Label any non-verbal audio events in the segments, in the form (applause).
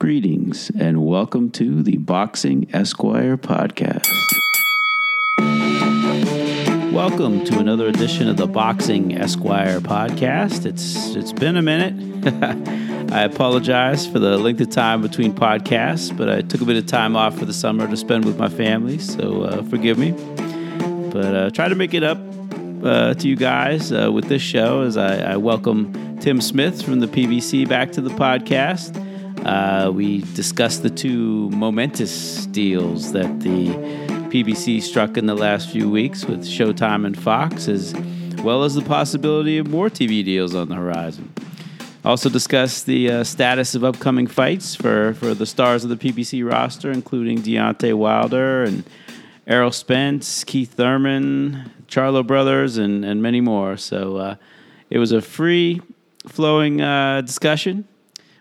Greetings and welcome to the Boxing Esquire podcast. Welcome to another edition of the Boxing Esquire podcast. It's it's been a minute. (laughs) I apologize for the length of time between podcasts, but I took a bit of time off for the summer to spend with my family, so uh, forgive me. But uh, try to make it up uh, to you guys uh, with this show as I, I welcome Tim Smith from the PBC back to the podcast. Uh, we discussed the two momentous deals that the PBC struck in the last few weeks with Showtime and Fox, as well as the possibility of more TV deals on the horizon. Also discussed the uh, status of upcoming fights for, for the stars of the PBC roster, including Deontay Wilder and Errol Spence, Keith Thurman, Charlo Brothers, and, and many more. So uh, it was a free flowing uh, discussion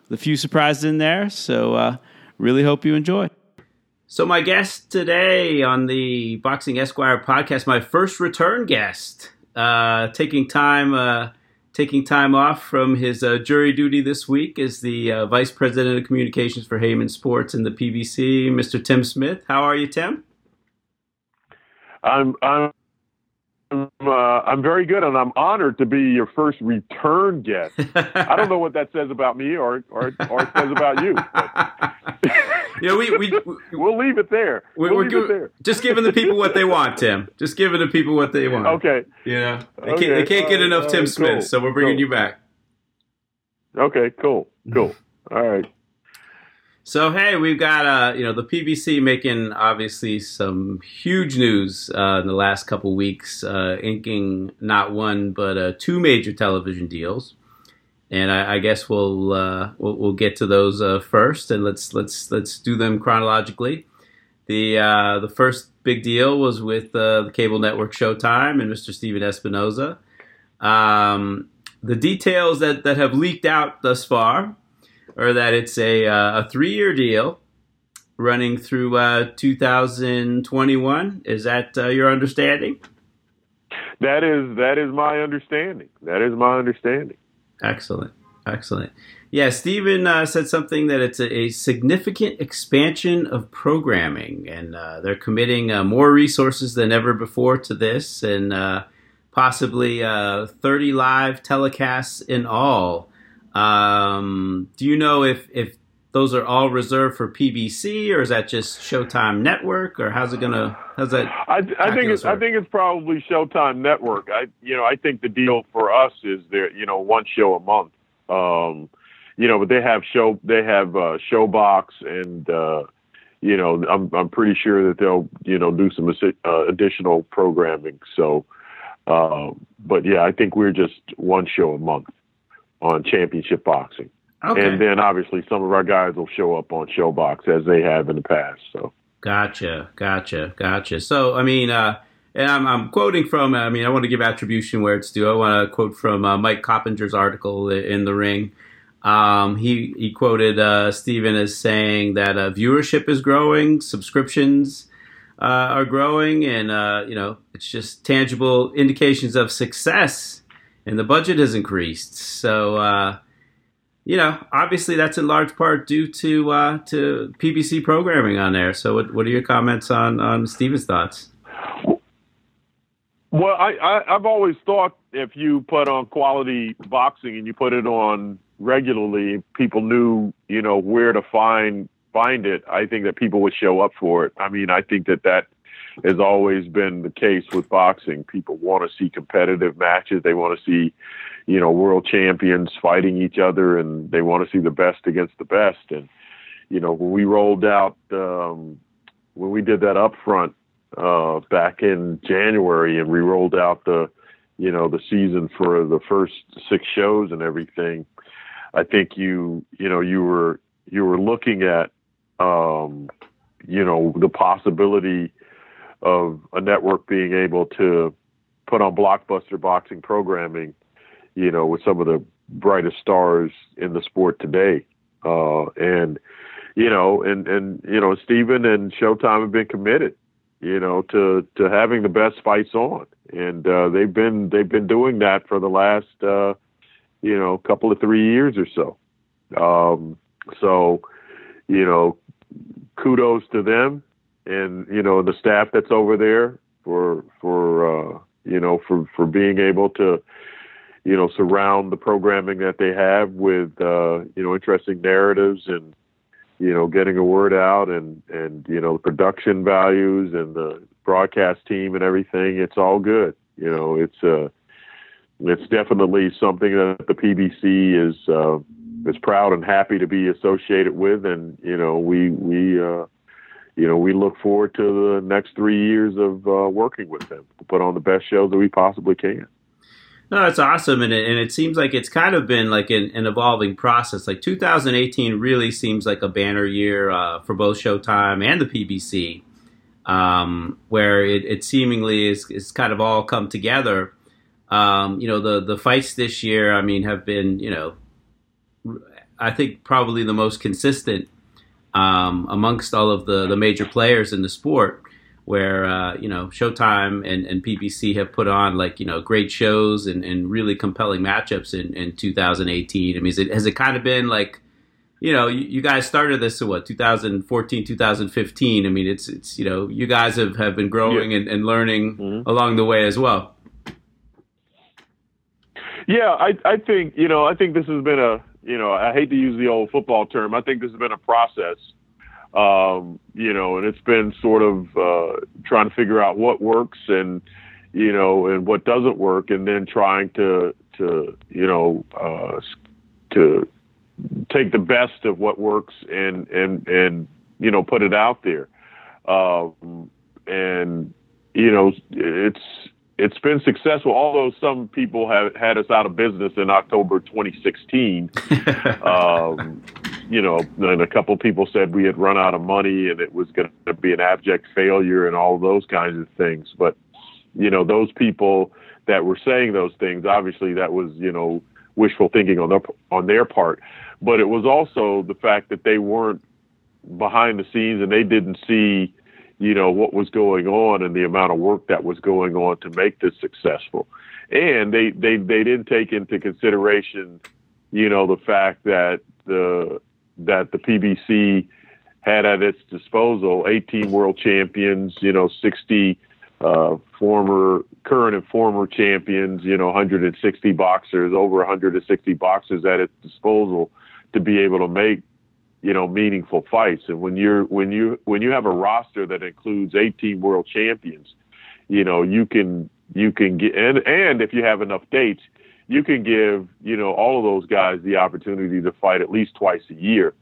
a few surprises in there. So, uh, really hope you enjoy. So, my guest today on the Boxing Esquire podcast, my first return guest, uh, taking time. Uh, taking time off from his uh, jury duty this week is the uh, vice president of communications for Haymon Sports and the PBC, Mr. Tim Smith. How are you, Tim? I'm I'm uh, I'm very good, and I'm honored to be your first return guest. I don't know what that says about me or or, or it says about you. (laughs) yeah, we, we, we will leave it there. We, we'll leave it there. Just giving the people what they want, Tim. Just giving the people what they want. Okay. Yeah, they can't, they can't get enough uh, Tim Smith, cool. so we're bringing cool. you back. Okay. Cool. Cool. All right. So hey, we've got uh, you know the PBC making obviously some huge news uh, in the last couple weeks, uh, inking not one but uh, two major television deals, and I, I guess we'll, uh, we'll, we'll get to those uh, first, and let's let's let's do them chronologically. The the first big deal was with the cable network Showtime and Mr. Stephen Espinoza. Um, the details that that have leaked out thus far or that it's a, uh, a three year deal running through uh, 2021. Is that uh, your understanding? That is that is my understanding. That is my understanding. Excellent, excellent. Yeah, Stephen uh, said something that it's a, a, significant expansion of programming, and uh, they're committing uh, more resources than ever before to this, and uh, possibly uh, 30 live telecasts in all. Um, do you know if if those are all reserved for PBC, or is that just Showtime Network, or how's it gonna? How's that? I, I think it's work? I think it's probably Showtime Network. I you know I think the deal for us is there you know one show a month. Um, you know, but they have show they have uh, ShoBox and uh, you know I'm I'm pretty sure that they'll you know do some uh, additional programming. So, uh, but yeah, I think we're just one show a month on championship boxing. Okay. And then obviously some of our guys will show up on ShoBox as they have in the past. So gotcha, gotcha, gotcha. So I mean, uh, and I'm, I'm quoting from. I mean, I want to give attribution where it's due. I want to quote from uh, Mike Coppinger's article in the Ring. Um, he he quoted uh, Stephen as saying that uh, viewership is growing, subscriptions uh, are growing, and uh, you know it's just tangible indications of success and the budget has increased. So, uh, you know, obviously that's in large part due to uh, to PBC programming on there. So, what, what are your comments on on Stephen's thoughts? Well, I, I I've always thought if you put on quality boxing and you put it on regularly, people knew you know where to find find it. I think that people would show up for it. I mean, I think that that has always been the case with boxing. People want to see competitive matches. They want to see, you know, world champions fighting each other, and they want to see the best against the best. And you know, when we rolled out, um, when we did that upfront uh, back in January, and we rolled out the, you know, the season for the first six shows and everything. I think you, you know, you were you were looking at, um, you know, the possibility of a network being able to put on blockbuster boxing programming, you know, with some of the brightest stars in the sport today. Uh, and, you know, and, and, you know, Stephen and Showtime have been committed, you know, to, to having the best fights on. And, uh, they've been, they've been doing that for the last, uh, you know, couple of three years or so. Um, so, you know, kudos to them and you know the staff that's over there for for uh, you know for for being able to you know surround the programming that they have with uh, you know interesting narratives and you know getting a word out and and you know the production values and the broadcast team and everything it's all good. You know it's uh it's definitely something that the PBC is uh, is proud and happy to be associated with and you know we we uh you know, we look forward to the next three years of uh, working with them put on the best shows that we possibly can. No, it's awesome, and it, and it seems like it's kind of been like an, an evolving process. Like 2018 really seems like a banner year uh, for both Showtime and the PBC, um, where it, it seemingly is, is kind of all come together. Um, you know, the the fights this year, I mean, have been you know, I think probably the most consistent um, amongst all of the, the major players in the sport where uh, you know Showtime and, and PBC have put on like you know great shows and, and really compelling matchups in, in 2018. I mean, it, has it kind of been like you know you, you, guys started this in what 2014, 2015? I mean, it's it's you know you guys have, have been growing yeah. and, and, learning mm-hmm. along the way as well. Yeah, I I think you know I think this has been a you know, I hate to use the old football term. I think this has been a process, um, you know, and it's been sort of uh, trying to figure out what works and, you know, and what doesn't work, and then trying to, to you know, uh, to take the best of what works and and and you know put it out there. Um, and you know, it's it's been successful, although some people have had us out of business in October 2016. (laughs) um, you know, and a couple people said we had run out of money and it was going to be an abject failure and all those kinds of things. But, you know, those people that were saying those things, obviously that was, you know, wishful thinking on their, on their part. But it was also the fact that they weren't behind the scenes and they didn't see you know, what was going on and the amount of work that was going on to make this successful. And they, they, they didn't take into consideration, you know, the fact that the, that the PBC had at its disposal 18 world champions, you know, 60 uh, former, current and former champions, you know, 160 boxers, over 160 boxers at its disposal to be able to make you know meaningful fights. And when you're when you when you have a roster that includes 18 world champions you know you can you can get and and if you have enough dates you can give you know all of those guys the opportunity to fight at least twice a year.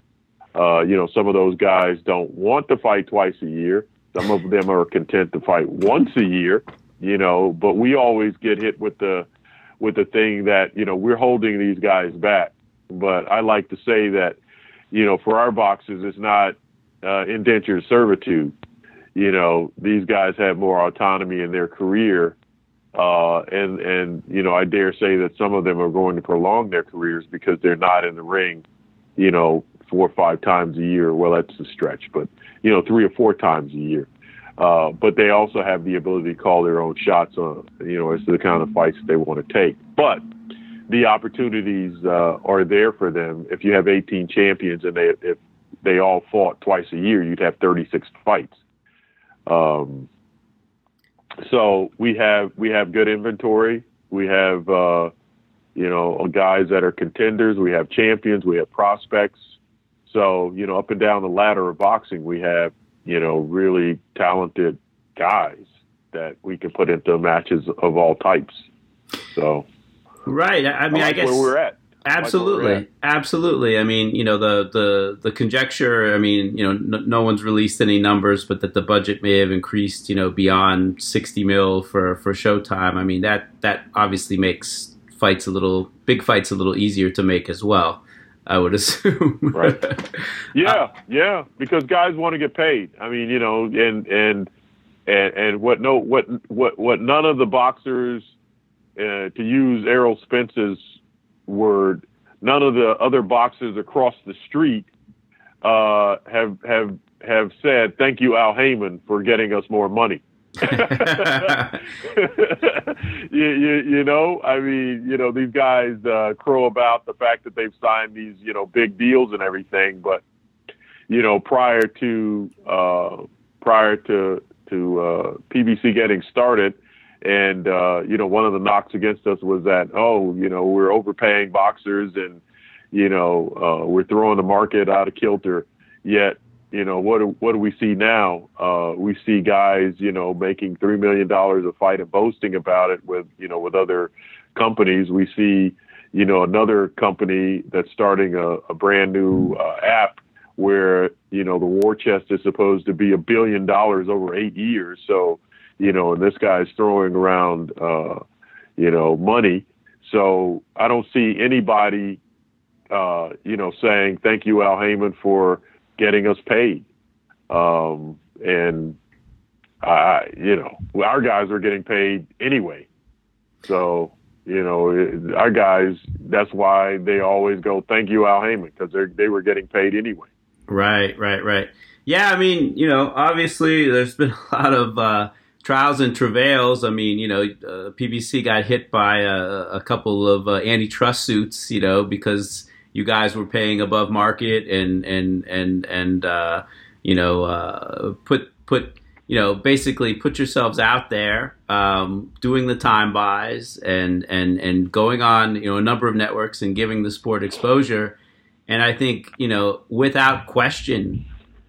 Uh, you know some of those guys don't want to fight twice a year. Some of them are content to fight once a year you know but we always get hit with the with the thing that you know we're holding these guys back. But i like to say that you know, for our boxes, it's not uh, indentured servitude. You know, these guys have more autonomy in their career, uh, and and you know, I dare say that some of them are going to prolong their careers because they're not in the ring, you know, four or five times a year. Well, that's a stretch, but you know, three or four times a year. Uh, but they also have the ability to call their own shots on, you know, as to the kind of fights they want to take. But the opportunities uh, are there for them. If you have 18 champions and they if they all fought twice a year, you'd have 36 fights. Um, so we have we have good inventory. We have uh, you know guys that are contenders. We have champions. We have prospects. So you know up and down the ladder of boxing, we have you know really talented guys that we can put into matches of all types. So Right. I mean, I, like I guess where we're at. Absolutely, like absolutely. I mean, you know, the the the conjecture. I mean, you know, no, no, one's released any numbers, but that the budget may have increased, you know, beyond sixty mil for for Showtime. I mean, that that obviously makes fights a little big fights a little easier to make as well. I would (laughs) assume. right. (laughs) Yeah, uh, yeah, because guys want to get paid. I mean, you know, and and and and what no what what what none of the boxers uh, to use Errol Spence's word, none of the other boxers across the street uh, have have have said thank you Al Haymon for getting us more money. (laughs) (laughs) you, you, you know, I mean, you know, these guys uh, crow about the fact that they've signed these, you know, big deals and everything, but you know, prior to uh, prior to to uh, PBC getting started, and uh, you know, one of the knocks against us was that oh, you know, we're overpaying boxers and you know uh, we're throwing the market out of kilter. Yet, you know, what do, what do we see now? Uh, we see guys, you know, making three million dollars a fight and boasting about it with you know with other companies. We see you know, another company that's starting a, a brand new uh, app where, you know, the war chest is supposed to be a billion dollars over eight years. So, you know, and this guy's throwing around, uh, you know, money. So I don't see anybody, uh, you know, saying thank you, Al Haymon, for getting us paid. Um, and I, you know, our guys are getting paid anyway. So you know, our guys, that's why they always go, thank you, Al Haymon, because they were getting paid anyway. Right, right, right. Yeah, I mean, you know, obviously there's been (laughs) a lot of uh, trials and travails. I mean, you know, uh, PBC got hit by a, a couple of uh, antitrust suits, you know, because you guys were paying above market and and and and uh, you know uh, put put you know, basically put yourselves out there, um, doing the time buys and and and going on, you know, a number of networks and giving the sport exposure. And I think, you know, without question,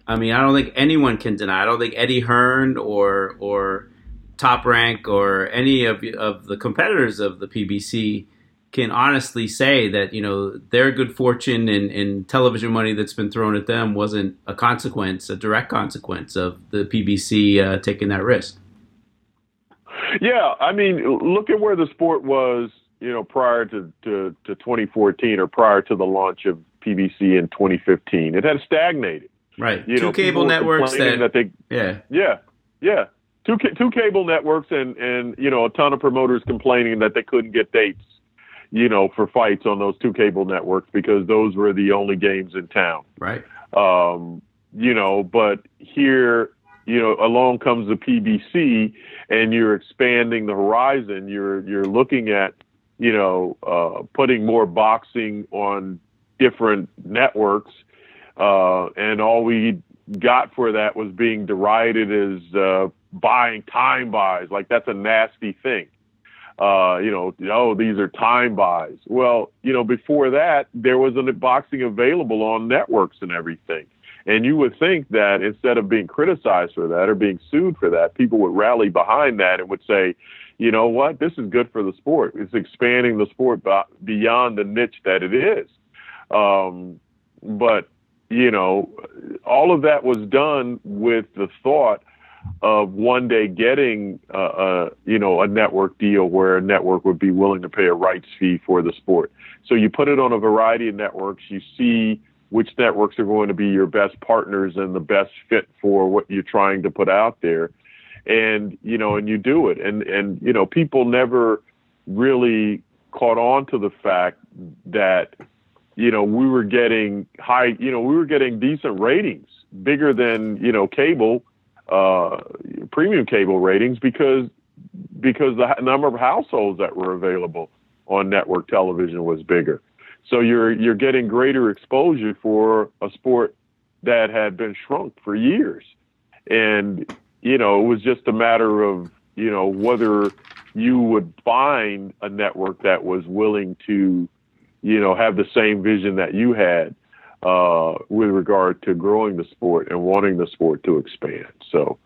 I mean, I don't think anyone can deny. I don't think Eddie Hearn or or Top Rank or any of of the competitors of the PBC can honestly say that you know their good fortune and, and television money that's been thrown at them wasn't a consequence, a direct consequence of the PBC uh, taking that risk. Yeah, I mean, look at where the sport was, you know, prior to, to, to 2014 or prior to the launch of PBC in 2015. It had stagnated. Right. You Two know, cable networks that, that they, yeah, yeah, yeah. Two two cable networks and and you know a ton of promoters complaining that they couldn't get dates you know, for fights on those two cable networks because those were the only games in town. Right. Um, you know, but here, you know, along comes the PBC and you're expanding the horizon. You're you're looking at, you know, uh, putting more boxing on different networks. Uh, and all we got for that was being derided as uh, buying time buys. Like that's a nasty thing uh, you know, oh, these are time buys. Well, you know, before that, there was a boxing available on networks and everything. And you would think that instead of being criticized for that or being sued for that, people would rally behind that and would say, you know what, this is good for the sport. It's expanding the sport beyond the niche that it is. Um, but, you know, all of that was done with the thought of one day getting a, a, you know a network deal where a network would be willing to pay a rights fee for the sport. So you put it on a variety of networks. You see which networks are going to be your best partners and the best fit for what you're trying to put out there, and you know and you do it. And and you know people never really caught on to the fact that you know we were getting high you know we were getting decent ratings bigger than you know cable uh, premium cable ratings because because the number of households that were available on network television was bigger. So you're you're getting greater exposure for a sport that had been shrunk for years, and you know it was just a matter of you know whether you would find a network that was willing to you know have the same vision that you had uh, with regard to growing the sport and wanting the sport to expand. So,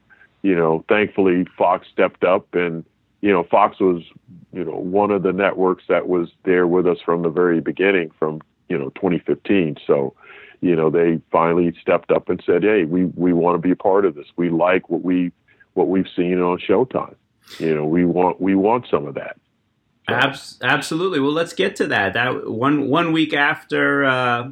you know, thankfully Fox stepped up and, you know, Fox was, you know, one of the networks that was there with us from the very beginning from, you know, 2015. So, you know, they finally stepped up and said, Hey, we, we want to be a part of this. We like what we, what we've seen on Showtime. You know, we want, we want some of that. Abs- absolutely. Well, let's get to that. That one, one week after, uh,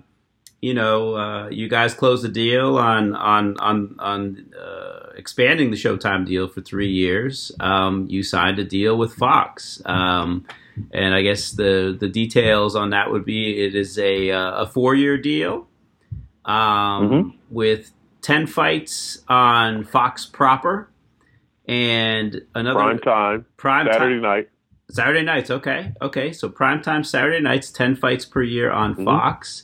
you know, uh, you guys closed the deal on on on on uh, expanding the Showtime deal for three years. Um, you signed a deal with Fox, um, and I guess the the details on that would be it is a uh, a four year deal um, mm-hmm. with ten fights on Fox proper, and another prime time prime Saturday time. night. Saturday nights, okay, okay. So prime time Saturday nights, ten fights per year on mm-hmm. Fox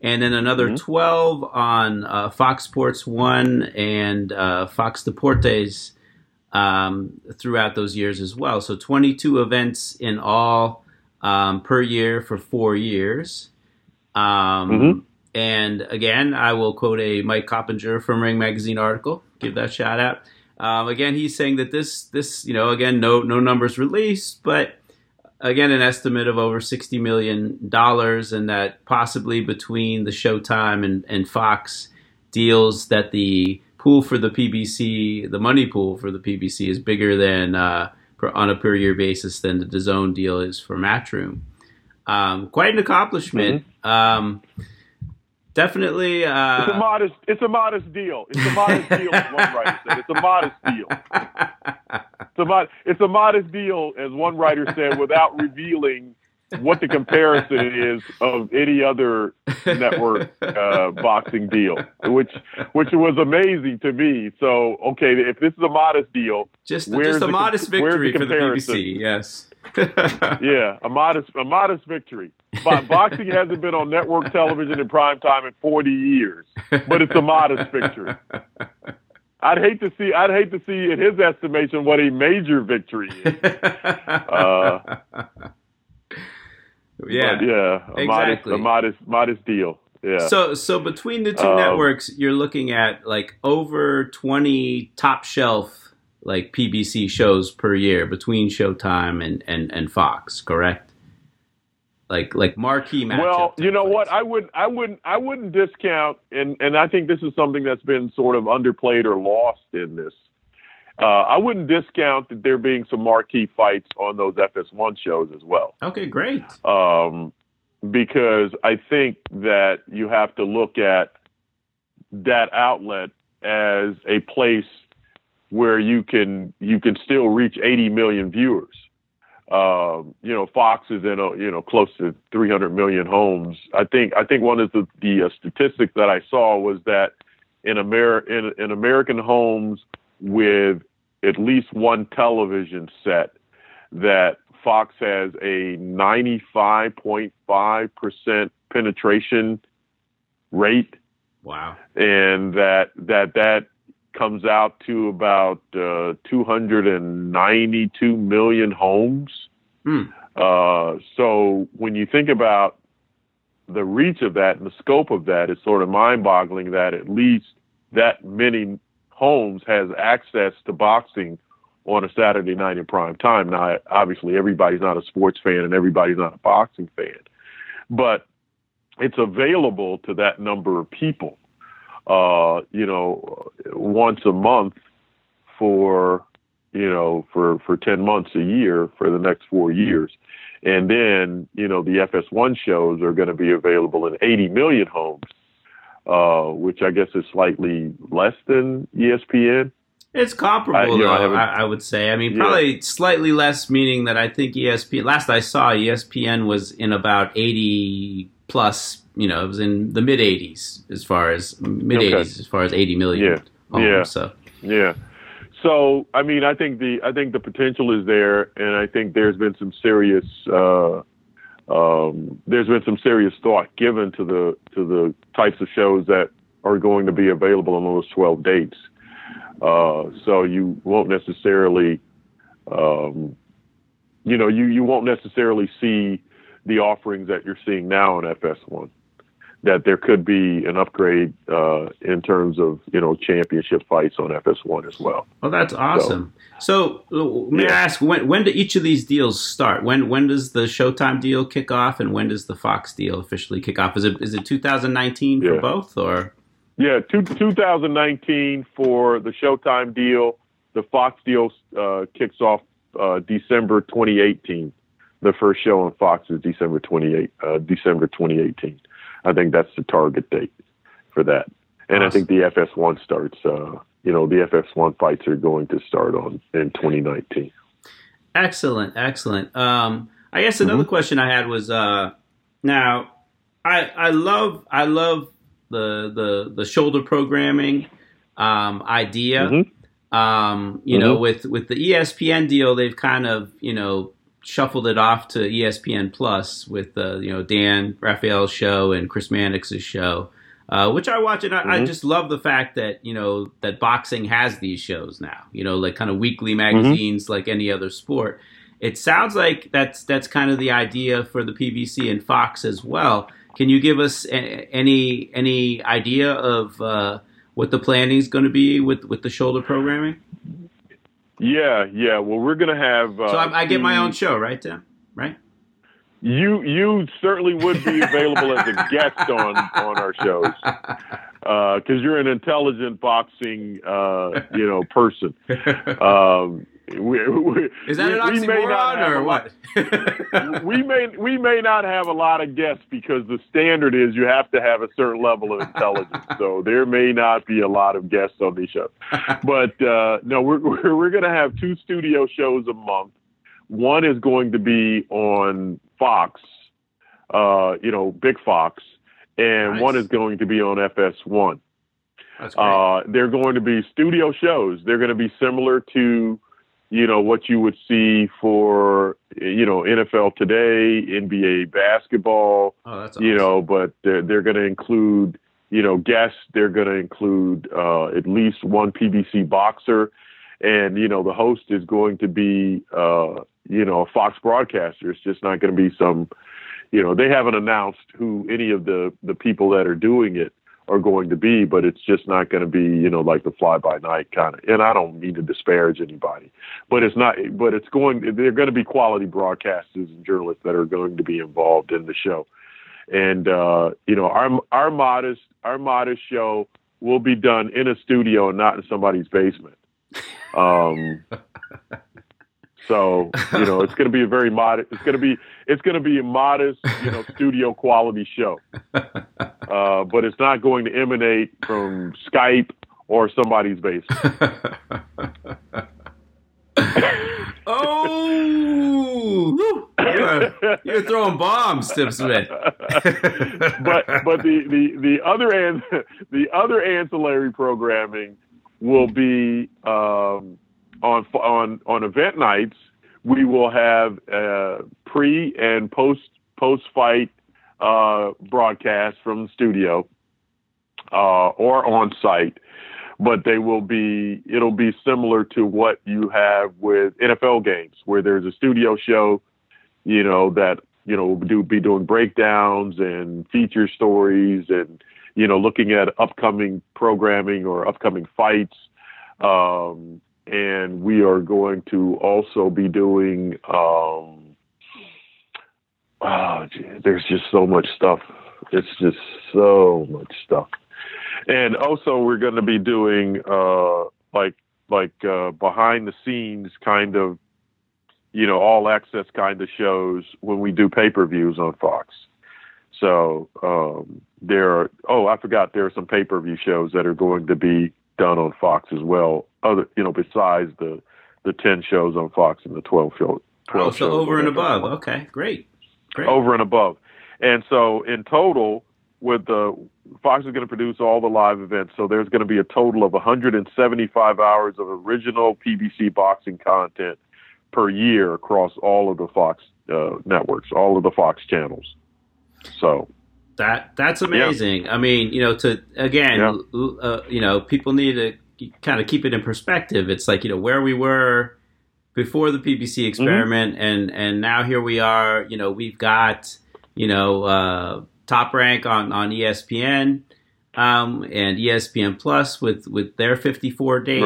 and then another mm-hmm. 12 on uh, Fox Sports 1 and uh, Fox Deportes um, throughout those years as well. So 22 events in all um, per year for four years. Um, mm-hmm. And again, I will quote a Mike Coppinger from Ring Magazine article. Give that shout out. Um, again, he's saying that this, this, you know, again, no, no numbers released, but again, an estimate of over sixty million dollars, and that possibly between the Showtime and, and Fox deals, that the pool for the PBC, the money pool for the PBC, is bigger than uh, per, on a per year basis than the DAZN deal is for Matchroom. Um, quite an accomplishment. Mm-hmm. Um, definitely. Uh, it's a modest. It's a modest deal. It's a modest deal. As one writer said, it's a modest deal. It's a, mod, it's a modest deal, as one writer said, without revealing what the comparison is of any other network uh, boxing deal, which which was amazing to me. So, okay, if this is a modest deal, just just a modest victory the for the PBC. Yes. (laughs) yeah, a modest a modest victory. But boxing hasn't been on network television in prime time in 40 years, but it's a modest victory. I'd hate to see I'd hate to see in his estimation what a major victory is. Uh, yeah, yeah, a exactly. modest a modest modest deal. Yeah. So so between the two um, networks, you're looking at like over 20 top shelf like PBC shows per year between Showtime and, and, and Fox, correct? Like like marquee matchup. Well, you know what? I would I wouldn't I wouldn't discount and, and I think this is something that's been sort of underplayed or lost in this. Uh, I wouldn't discount that there being some marquee fights on those FS1 shows as well. Okay, great. Um, because I think that you have to look at that outlet as a place where you can you can still reach 80 million viewers. Um, you know, Fox is in a, you know close to 300 million homes. I think I think one of the the uh, statistics that I saw was that in Amer in, in American homes with at least one television set, that Fox has a 95.5 percent penetration rate. Wow. And that that that comes out to about uh, 292 million homes. Hmm. Uh, so when you think about the reach of that and the scope of that, it's sort of mind-boggling that at least that many homes has access to boxing on a Saturday night in prime time. Now, obviously, everybody's not a sports fan and everybody's not a boxing fan, but it's available to that number of people uh, you know, once a month for, you know, for, for 10 months a year for the next four years. And then, you know, the FS1 shows are going to be available in 80 million homes, uh, which I guess is slightly less than ESPN. It's comparable, I, though, I, I, would say. I mean, probably yeah. slightly less, meaning that I think ESPN, last I saw, ESPN was in about 80 plus you know, it was in the mid 80s as far as mid 80s okay. as far as 80 million. Yeah. Homes, yeah. So. Yeah. So, I mean, I think the I think the potential is there, and I think there's been some serious uh, um, there's been some serious thought given to the to the types of shows that are going to be available on those 12 dates. Uh, so you won't necessarily, um, you know, you you won't necessarily see the offerings that you're seeing now on FS1 that there could be an upgrade uh, in terms of you know championship fights on FS1 as well. Well, that's awesome. So, so may yeah. I ask when when do each of these deals start? When when does the Showtime deal kick off, and when does the Fox deal officially kick off? Is it is it 2019 yeah. for both, or? Yeah, two, 2019 for the Showtime deal. The Fox deal uh, kicks off uh, December 2018. The first show on Fox is December 28 uh, December 2018. I think that's the target date for that. And awesome. I think the FS1 starts. Uh, you know, the FS1 fights are going to start on in 2019. Excellent, excellent. Um, I guess another mm-hmm. question I had was uh, now I I love I love the the the shoulder programming um, idea. Mm-hmm. Um, you mm-hmm. know, with with the ESPN deal, they've kind of you know shuffled it off to ESPN Plus with uh, you know Dan Rafael's show and Chris Mannix's show, uh, which I watch and I, mm-hmm. I, just love the fact that you know that boxing has these shows now. You know, like kind of weekly mm-hmm. magazines mm-hmm. like any other sport. It sounds like that's that's kind of the idea for the PBC and Fox as well. Can you give us a, any any idea of uh, what the planning is going to be with with the shoulder programming? Yeah, yeah. Well, we're going to have. Uh, so I, I, get my own show, right, Tim? Right. You you certainly would be available as a (laughs) guest on on our shows because (laughs) uh, you're an intelligent boxing uh, you know person. (laughs) Um, we, we, Is that we, an oxymoron or what? (laughs) we may we may not have a lot of guests because the standard is you have to have a certain level of intelligence. (laughs) so there may not be a lot of guests on these shows. But uh, no, we're we're, we're going to have two studio shows a month. One is going to be on Fox, uh, you know, Big Fox, and nice. one is going to be on FS1. Uh, they're going to be studio shows. They're going to be similar to you know, what you would see for, you know, NFL today, NBA basketball, oh, awesome. you know, but they're, they're going to include, you know, guests. They're going to include uh, at least one PBC boxer. And, you know, the host is going to be, uh, you know, a Fox broadcaster. It's just not going to be some, you know, they haven't announced who any of the, the people that are doing it are going to be, but it's just not going to be, you know, like the fly by night kind of. And I don't mean to disparage anybody, but it's not. But it's going. They're going to be quality broadcasters and journalists that are going to be involved in the show. And uh, you know, our our modest our modest show will be done in a studio and not in somebody's basement. Um, (laughs) so you know, it's going to be a very modest. It's going to be it's going to be a modest, you know, studio quality show. (laughs) Uh, but it's not going to emanate from Skype or somebody's basement. (laughs) oh, you're, you're, throwing bombs, Tim Smith. but but the the the other an, (laughs) the other ancillary programming will be um, on on on event nights we will have uh, pre and post post fight uh, broadcasts from the studio uh, or on site, but they will be it'll be similar to what you have with NFL games, where there's a studio show, you know that you know do be doing breakdowns and feature stories and you know looking at upcoming programming or upcoming fights. Um, and we are going to also be doing. Um, oh, geez, there's just so much stuff. It's just so much stuff, and also we're going to be doing uh, like like uh, behind the scenes kind of, you know, all access kind of shows when we do pay per views on Fox. So um, there are. Oh, I forgot. There are some pay per view shows that are going to be done on Fox as well. Other, you know, besides the the ten shows on Fox and the twelve show. 12 oh, so over and above. Okay, great, great. Over and above, and so in total, with the Fox is going to produce all the live events, so there's going to be a total of 175 hours of original PBC boxing content per year across all of the Fox uh, networks, all of the Fox channels. So that that's amazing. Yeah. I mean, you know, to again, yeah. uh, you know, people need to kind of keep it in perspective. It's like you know where we were before the PBC mm-hmm. experiment, mm-hmm. and and now here we are. You know, we've got you know uh, top rank on on ESPN. Um, and ESPN Plus with, with their 54 dates,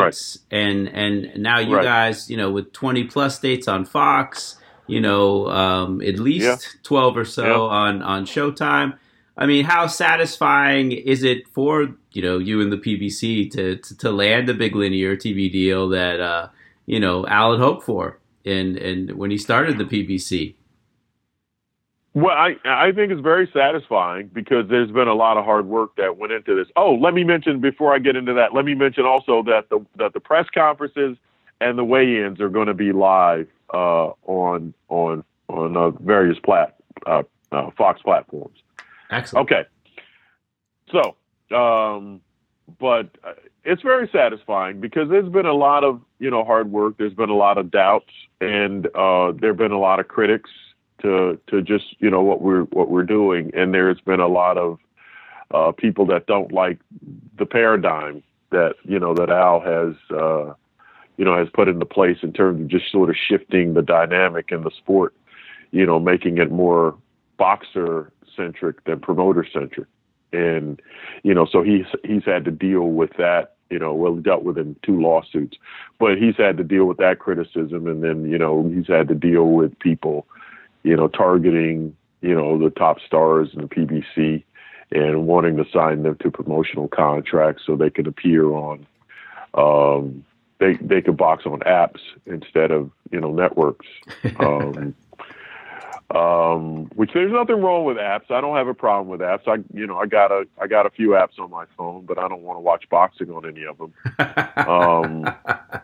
right. and and now you right. guys, you know, with 20 plus dates on Fox, you know, um, at least yeah. 12 or so yeah. on on Showtime. I mean, how satisfying is it for you know you and the PBC to to, to land a big linear TV deal that uh, you know Al had hoped for, and and when he started the PBC? Well, I I think it's very satisfying because there's been a lot of hard work that went into this. Oh, let me mention before I get into that. Let me mention also that the that the press conferences and the weigh-ins are going to be live uh, on on on uh, various plat uh, uh Fox platforms. Excellent. Okay. So, um, but uh, it's very satisfying because there's been a lot of you know hard work. There's been a lot of doubts, and uh, there've been a lot of critics to to just you know what we're what we're doing, and there's been a lot of uh, people that don't like the paradigm that you know that Al has uh, you know has put into place in terms of just sort of shifting the dynamic in the sport, you know, making it more boxer centric than promoter centric and you know, so he's he's had to deal with that. You know, well, he dealt with in two lawsuits, but he's had to deal with that criticism, and then you know, he's had to deal with people, you know, targeting you know the top stars in the PBC and wanting to sign them to promotional contracts so they can appear on um, they they could box on apps instead of you know networks. (laughs) Um, um, which there's nothing wrong with apps. I don't have a problem with apps. I, you know, I got a, I got a few apps on my phone, but I don't want to watch boxing on any of them. um, (laughs)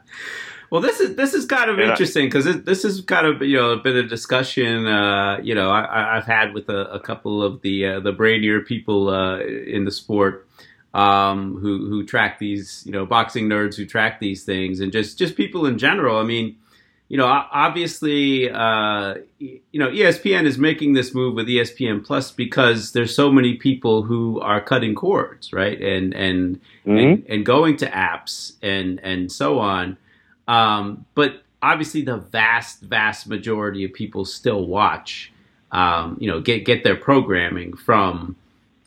well, this is this is kind of interesting because this is kind of you know been a discussion. Uh, you know, I, have had with a, a, couple of the uh, the brainier people uh, in the sport. Um, who who track these, you know, boxing nerds who track these things, and just just people in general. I mean, you know, obviously, uh, you know, ESPN is making this move with ESPN Plus because there's so many people who are cutting cords, right, and and mm-hmm. and, and, going to apps and and so on. Um, but obviously, the vast vast majority of people still watch, um, you know, get get their programming from,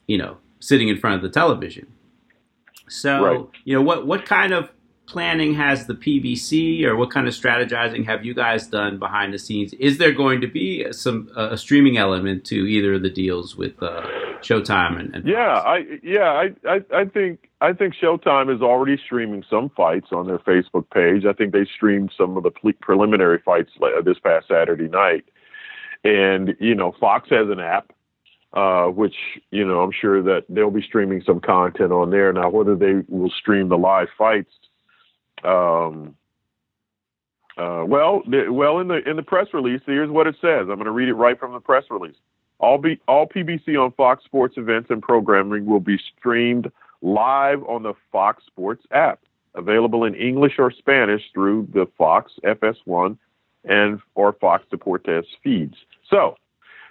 you know, sitting in front of the television. So, right. you know, what what kind of planning has the PBC, or what kind of strategizing have you guys done behind the scenes? Is there going to be some uh, a streaming element to either of the deals with uh, Showtime and, and yeah, I yeah I, I I think I think Showtime is already streaming some fights on their Facebook page. I think they streamed some of the preliminary fights this past Saturday night, and you know Fox has an app uh, which you know I'm sure that they'll be streaming some content on there. Now, whether they will stream the live fights um, uh, well, well, in the in the press release, here's what it says. I'm going to read it right from the press release. All be all PBC on Fox Sports events and programming will be streamed live on the Fox Sports app, available in English or Spanish through the Fox FS1 and or Fox Deportes feeds. So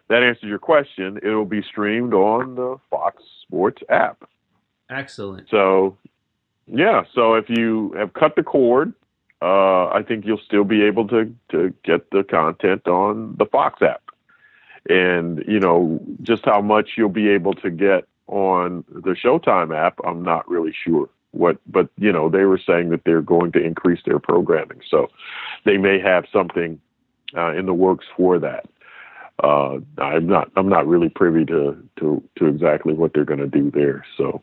that answers your question. It will be streamed on the Fox Sports app. Excellent. So yeah, so if you have cut the cord, uh, I think you'll still be able to to get the content on the Fox app, and you know just how much you'll be able to get on the Showtime app. I'm not really sure what, but you know they were saying that they're going to increase their programming, so they may have something uh, in the works for that. Uh, I'm not I'm not really privy to to to exactly what they're going to do there. So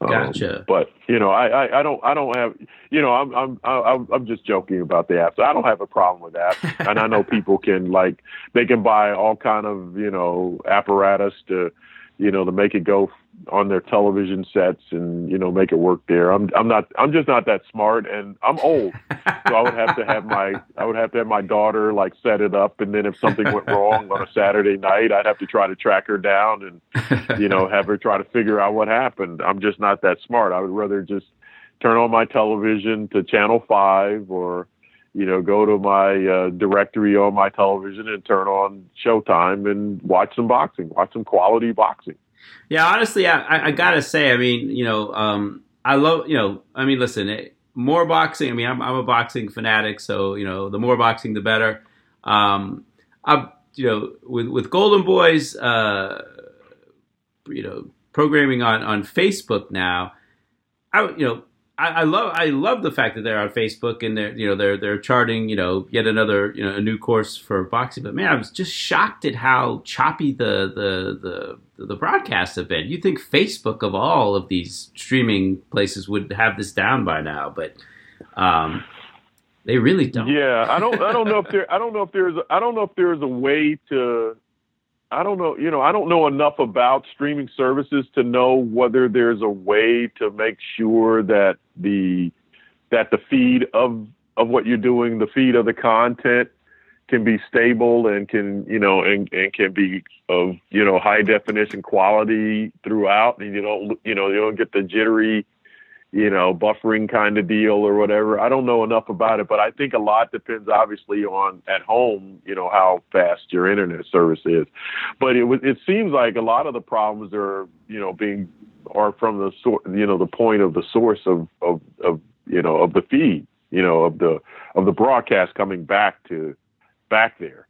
gotcha. Um, but you know, I, I, I, don't I don't have you know I'm I'm I'm I'm just joking about the apps. I don't have a problem with apps, and I know (laughs) people can like they can buy all kind of you know apparatus to you know to make it go on their television sets and you know make it work there. I'm I'm not I'm just not that smart and I'm old, so I would have to have my I would have to have my daughter like set it up, and then if something went wrong on a Saturday night, I'd have to try to track her down and you know have her try to figure out what happened. I'm just not that smart. I would rather just turn on my television to channel five or you know, go to my uh, directory on my television and turn on Showtime and watch some boxing, watch some quality boxing. Yeah, honestly, I, I gotta say, I mean, you know, um, I love, you know, I mean, listen, it, more boxing. I mean, I'm, I'm, a boxing fanatic, so you know, the more boxing, the better. Um, I, you know, with with Golden Boys, uh, you know, programming on on Facebook now. I, you know, I, I, love I love the fact that they're on Facebook and they're you know they're they're charting you know yet another you know a new course for boxing. But man, I was just shocked at how choppy the the the, the broadcasts have been. You think Facebook of all of these streaming places would have this down by now, but um, they really don't. Yeah, I don't I don't know if there I don't know if there's I don't know if there's a way to I don't know, you know, I don't know enough about streaming services to know whether there's a way to make sure that the that the feed of of what you're doing, the feed of the content can be stable and can, you know, and, and can be of, you know, high definition quality throughout. And you don't you know, you don't get the jittery you know, buffering kind of deal or whatever. I don't know enough about it, but I think a lot depends obviously on at home, you know, how fast your internet service is. But it was it seems like a lot of the problems are, you know, being are from the sort, you know, the point of the source of of of you know of the feed, you know, of the of the broadcast coming back to back there.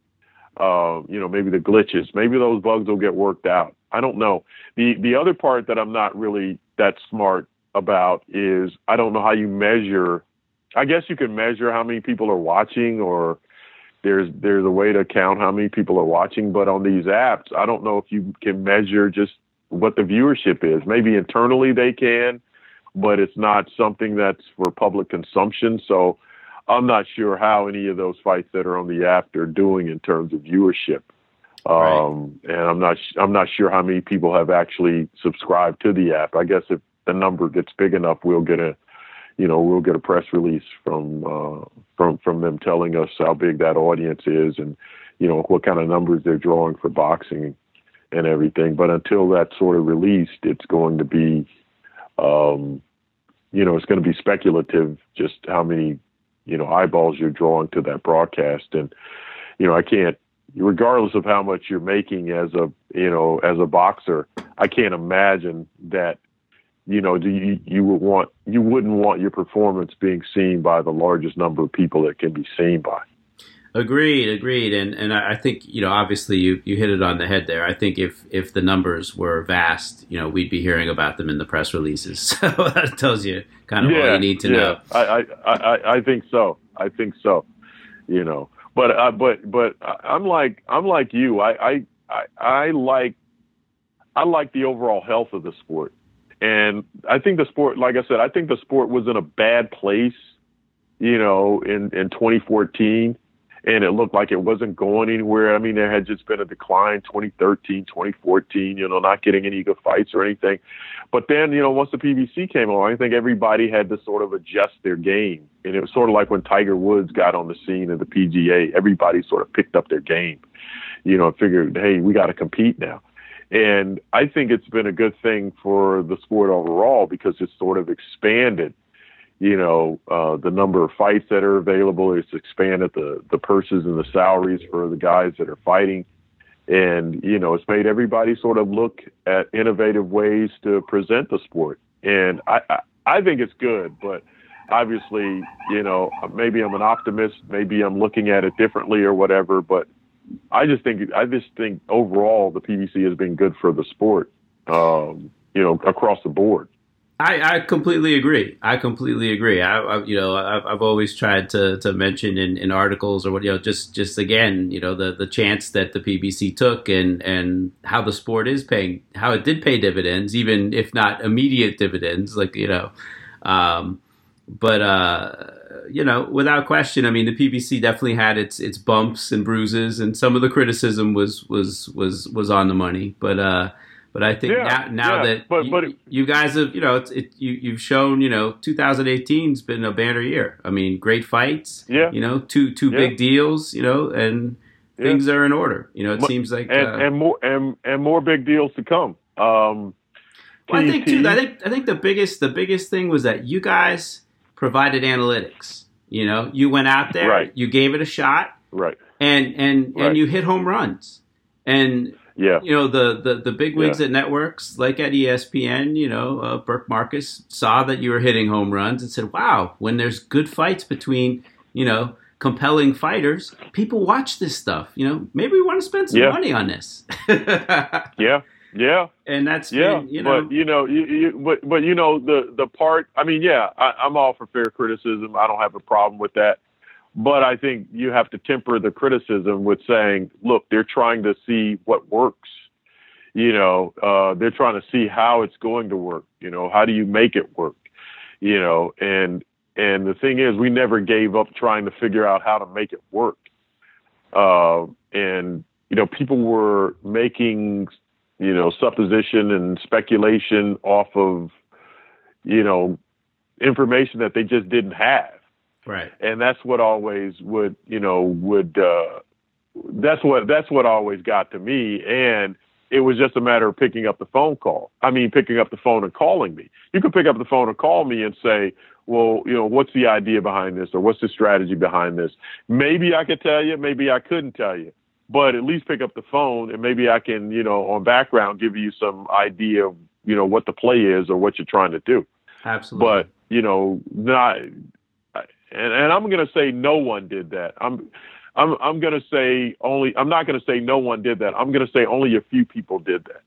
Uh, you know, maybe the glitches, maybe those bugs will get worked out. I don't know. The the other part that I'm not really that smart about is I don't know how you measure. I guess you can measure how many people are watching, or there's there's a way to count how many people are watching. But on these apps, I don't know if you can measure just what the viewership is. Maybe internally they can, but it's not something that's for public consumption. So I'm not sure how any of those fights that are on the app are doing in terms of viewership. Um, right. and I'm not I'm not sure how many people have actually subscribed to the app. I guess if the number gets big enough, we'll get a, you know, we'll get a press release from uh, from from them telling us how big that audience is and, you know, what kind of numbers they're drawing for boxing and everything. But until that's sort of released, it's going to be, um, you know, it's going to be speculative just how many, you know, eyeballs you're drawing to that broadcast. And, you know, I can't, regardless of how much you're making as a, you know, as a boxer, I can't imagine that you know, do you you would want you wouldn't want your performance being seen by the largest number of people that can be seen by. Agreed, agreed, and and I think you know obviously you, you hit it on the head there. I think if if the numbers were vast, you know, we'd be hearing about them in the press releases. (laughs) So that tells you kind of yeah, all you need to yeah. know. I, I I I think so. I think so. You know, but uh, but but I'm like I'm like you. I I I, I like I like the overall health of the sport. And I think the sport, like I said, I think the sport was in a bad place, you know, in, in 2014 and it looked like it wasn't going anywhere. I mean, there had just been a decline 2013, 2014, you know, not getting any good fights or anything. But then, you know, once the PBC came along, I think everybody had to sort of adjust their game. And it was sort of like when Tiger Woods got on the scene of the PGA, everybody sort of picked up their game, you know, and figured, hey, we got to compete now. And I think it's been a good thing for the sport overall because it's sort of expanded, you know, uh, the number of fights that are available. It's expanded the, the purses and the salaries for the guys that are fighting. And, you know, it's made everybody sort of look at innovative ways to present the sport. And I, I, I think it's good, but obviously, you know, maybe I'm an optimist, maybe I'm looking at it differently or whatever, but I just think I just think overall the PBC has been good for the sport, um, you know, across the board. I, I completely agree. I completely agree. I, I you know I've, I've always tried to, to mention in, in articles or what you know just just again you know the, the chance that the PBC took and and how the sport is paying how it did pay dividends even if not immediate dividends like you know um, but uh, you know, without question, I mean, the PBC definitely had its its bumps and bruises, and some of the criticism was was was was on the money. But uh, but I think yeah, now now yeah, that but, but you, you, guys have you know it's it, you you've shown you know 2018's been a banner year. I mean, great fights. Yeah. You know, two two yeah. big deals. You know, and things are in order. You know, it seems like and, uh, and more and and more big deals to come. Um, well, I think too. I think I think the biggest the biggest thing was that you guys provided analytics. You know, you went out there, right. you gave it a shot, right, and and right. and you hit home runs, and yeah, you know the the the big wigs yeah. at networks like at ESPN, you know, uh, Burke Magnus saw that you were hitting home runs and said, "Wow, when there's good fights between you know." compelling fighters people watch this stuff you know maybe we want to spend some yeah. money on this (laughs) yeah yeah, and that's yeah. Been, you know, but you know, you, you, but but you know the the part. I mean, yeah, I, I'm all for fair criticism. I don't have a problem with that. But I think you have to temper the criticism with saying, look, they're trying to see what works. You know, uh, they're trying to see how it's going to work. You know, how do you make it work? You know, and and the thing is, we never gave up trying to figure out how to make it work. Uh, and you know, people were making you know, supposition and speculation off of, you know, information that they just didn't have. Right. And that's what always would, you know, would, uh, that's what, that's what always got to me. And, It was just a matter of picking up the phone call. I mean, picking up the phone and calling me. You could pick up the phone and call me and say, well, you know, what's the idea behind this or what's the strategy behind this? Maybe I could tell you, maybe I couldn't tell you, but at least pick up the phone and maybe I can, you know, on background give you some idea of, you know, what the play is or what you're trying to do. Absolutely. But, you know, not, and, and I'm going to say no one did that. I'm, I'm, I'm going to say only, I'm not going to say no one did that. I'm going to say only a few people did that.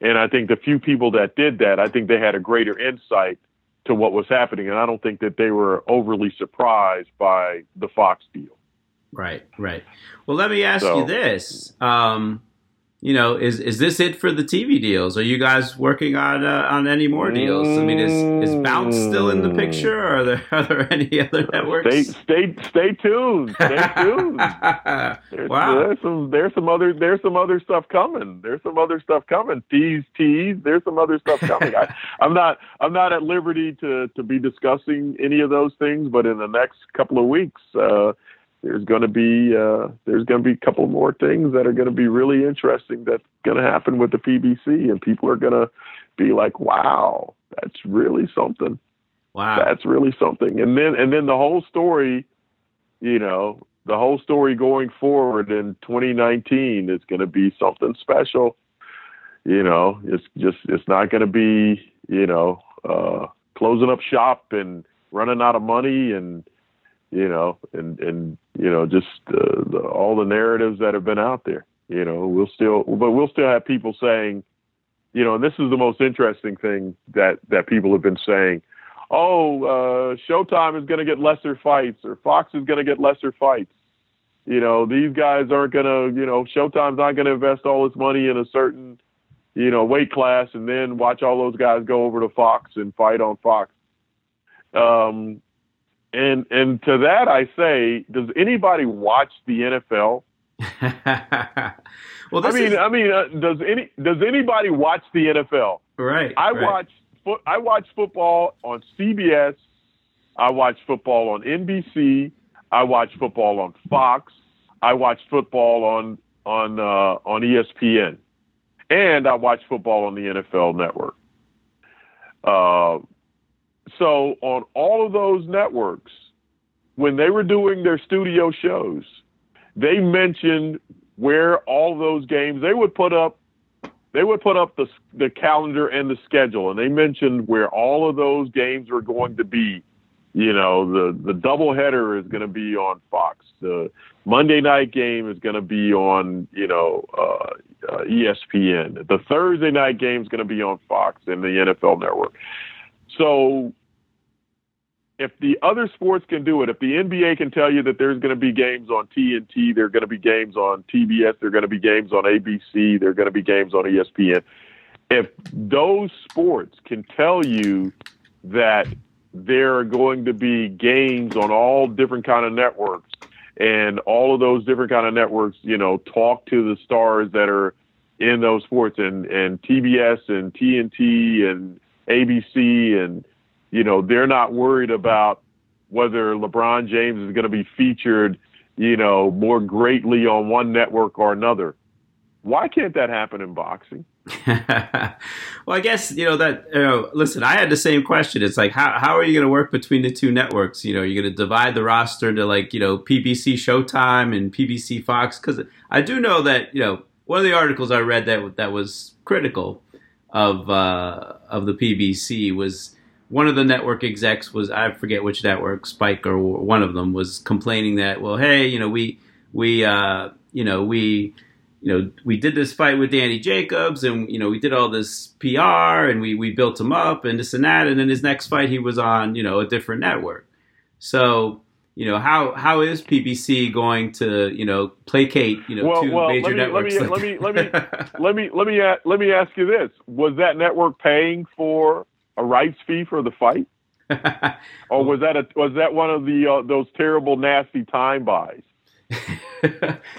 And I think the few people that did that, I think they had a greater insight to what was happening. And I don't think that they were overly surprised by the Fox deal. Right, right. Well, let me ask so, you this. Um, you know, is is this it for the TV deals? Are you guys working on uh, on any more deals? I mean, is is Bounce still in the picture, or are there (laughs) are there any other networks? Stay stay stay tuned. Stay tuned. (laughs) there's, wow. There's some there's some other there's some other stuff coming. There's some other stuff coming. Tease tease. There's some other stuff coming. I, (laughs) I'm not I'm not at liberty to to be discussing any of those things, but in the next couple of weeks. Uh, there's going to be uh, there's going to be a couple more things that are going to be really interesting that's going to happen with the PBC, and people are going to be like, "Wow, that's really something." Wow, that's really something. And then and then the whole story, you know, the whole story going forward in 2019 is going to be something special. You know, it's just it's not going to be you know uh, closing up shop and running out of money and you know, and and you know, just uh, the, all the narratives that have been out there. You know, we'll still, but we'll still have people saying, you know, and this is the most interesting thing that that people have been saying. Oh, uh, Showtime is going to get lesser fights, or Fox is going to get lesser fights. You know, these guys aren't going to, you know, Showtime's not going to invest all its money in a certain, you know, weight class and then watch all those guys go over to Fox and fight on Fox. Um, and and to that I say, does anybody watch the NFL? (laughs) well, I mean, is... I mean, uh, does any does anybody watch the NFL? Right. I right. watch fo- I watch football on CBS. I watch football on NBC. I watch football on Fox. I watch football on on uh, on ESPN, and I watch football on the NFL Network. Uh, so on all of those networks, when they were doing their studio shows, they mentioned where all those games they would put up they would put up the the calendar and the schedule and they mentioned where all of those games were going to be. You know the the doubleheader is going to be on Fox. The Monday night game is going to be on you know uh, uh, ESPN the Thursday night game is going to be on Fox and the NFL network so if the other sports can do it, if the NBA can tell you that there's going to be games on TNT, there are going to be games on TBS, there are going to be games on ABC, there are going to be games on ESPN. If those sports can tell you that there are going to be games on all different kind of networks, and all of those different kind of networks, you know, talk to the stars that are in those sports, and and TBS and TNT and ABC and you know, they're not worried about whether LeBron James is going to be featured, you know, more greatly on one network or another. Why can't that happen in boxing? (laughs) well, I guess you know that. You know, listen, I had the same question. It's like, how how are you going to work between the two networks? You know, you're going to divide the roster to like you know PBC Showtime and PBC Fox because I do know that you know one of the articles I read that that was critical of uh, of the PBC was one of the network execs was I forget which network, Spike or one of them was complaining that well, hey, you know we we uh, you know we you know we did this fight with Danny Jacobs and you know we did all this PR and we we built him up and this and that and then his next fight he was on you know a different network. So you know how how is PBC going to you know placate you know well, two well, major let me, networks? Let me, let me (laughs) let me let me let me let me ask you this: Was that network paying for a rights fee for the fight, (laughs) or was that a was that one of the uh, those terrible nasty time buys? (laughs)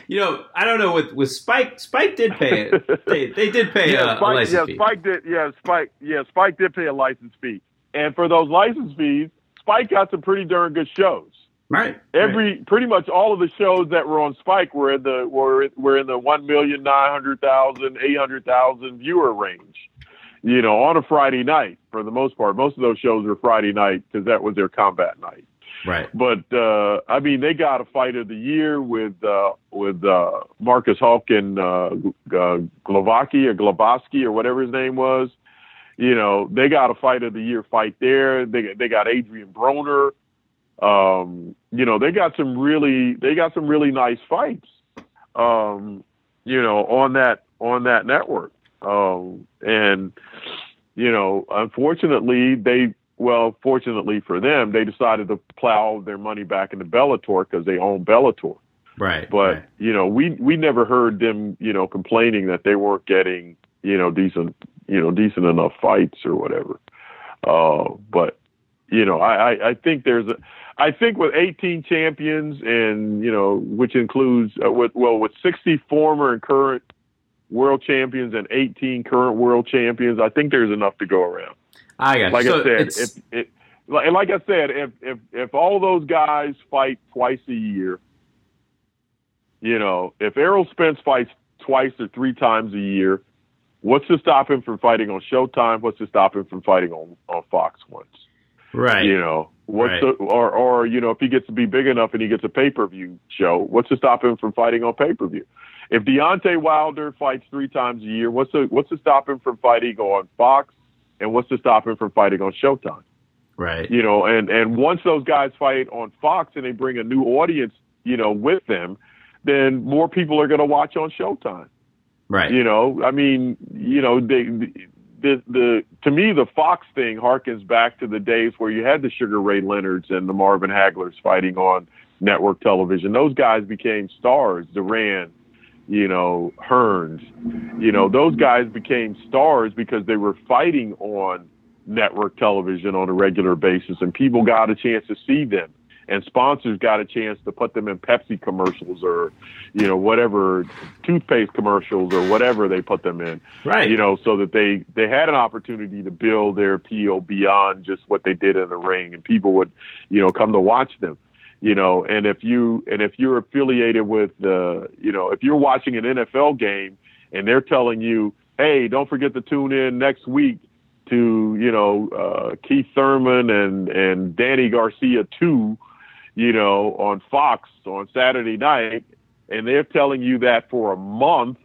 you know, I don't know. With with Spike, Spike did pay it. They, they did pay yeah, a, Spike, a license yeah, fee. Spike did. Yeah, Spike. Yeah, Spike did pay a license fee, and for those license fees, Spike got some pretty darn good shows. Right. Every right. pretty much all of the shows that were on Spike were in the were were in the one million nine hundred thousand eight hundred thousand viewer range. You know, on a Friday night for the most part. Most of those shows were Friday night because that was their combat night. Right. But uh, I mean, they got a fight of the year with uh, with uh, Marcus Huck and uh, uh, Glovaki or Globoski or whatever his name was. You know, they got a fight of the year fight there. They they got Adrian Broner. Um, you know, they got some really they got some really nice fights. Um, you know, on that on that network. Um, and you know, unfortunately, they well, fortunately for them, they decided to plow their money back into Bellator because they own Bellator. Right. But right. you know, we we never heard them, you know, complaining that they weren't getting, you know, decent, you know, decent enough fights or whatever. Uh, but you know, I, I, I think there's a, I think with 18 champions and you know, which includes uh, with well with 60 former and current world champions and 18 current world champions, I think there's enough to go around. I got like so I said, if it, and like I said, if if if all those guys fight twice a year, you know, if Errol Spence fights twice or three times a year, what's to stop him from fighting on Showtime? What's to stop him from fighting on on Fox once? Right. You know, what's right. the or or you know, if he gets to be big enough and he gets a pay per view show, what's to stop him from fighting on pay per view? If Deontay Wilder fights three times a year, what's the what's to stop him from fighting on Fox? And what's to stop him from fighting on Showtime? Right. You know, and and once those guys fight on Fox and they bring a new audience, you know, with them, then more people are going to watch on Showtime. Right. You know, I mean, you know, they, the the to me the Fox thing harkens back to the days where you had the Sugar Ray Leonards and the Marvin Haglers fighting on network television. Those guys became stars. Duran, you know, Hearns, you know, those guys became stars because they were fighting on network television on a regular basis and people got a chance to see them and sponsors got a chance to put them in Pepsi commercials or, you know, whatever toothpaste commercials or whatever they put them in. Right. You know, so that they, they had an opportunity to build their appeal beyond just what they did in the ring and people would, you know, come to watch them you know and if you and if you're affiliated with the you know if you're watching an NFL game and they're telling you hey don't forget to tune in next week to you know uh, Keith Thurman and and Danny Garcia 2 you know on Fox on Saturday night and they're telling you that for a month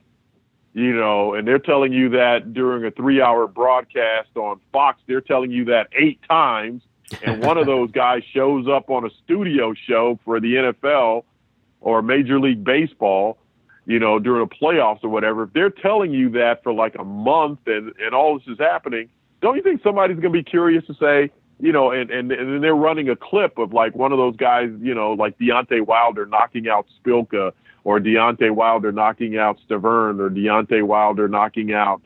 you know and they're telling you that during a 3 hour broadcast on Fox they're telling you that 8 times and one of (laughs) those guys shows up on a studio show for the NFL or Major League Baseball, you know, during the playoffs or whatever, if they're telling you that for like a month and, and all this is happening, don't you think somebody's going to be curious to say, you know, and, and, and they're running a clip of like one of those guys, you know, like Deontay Wilder knocking out Szpilka, or Deontay Wilder knocking out Stiverne or Deontay Wilder knocking out,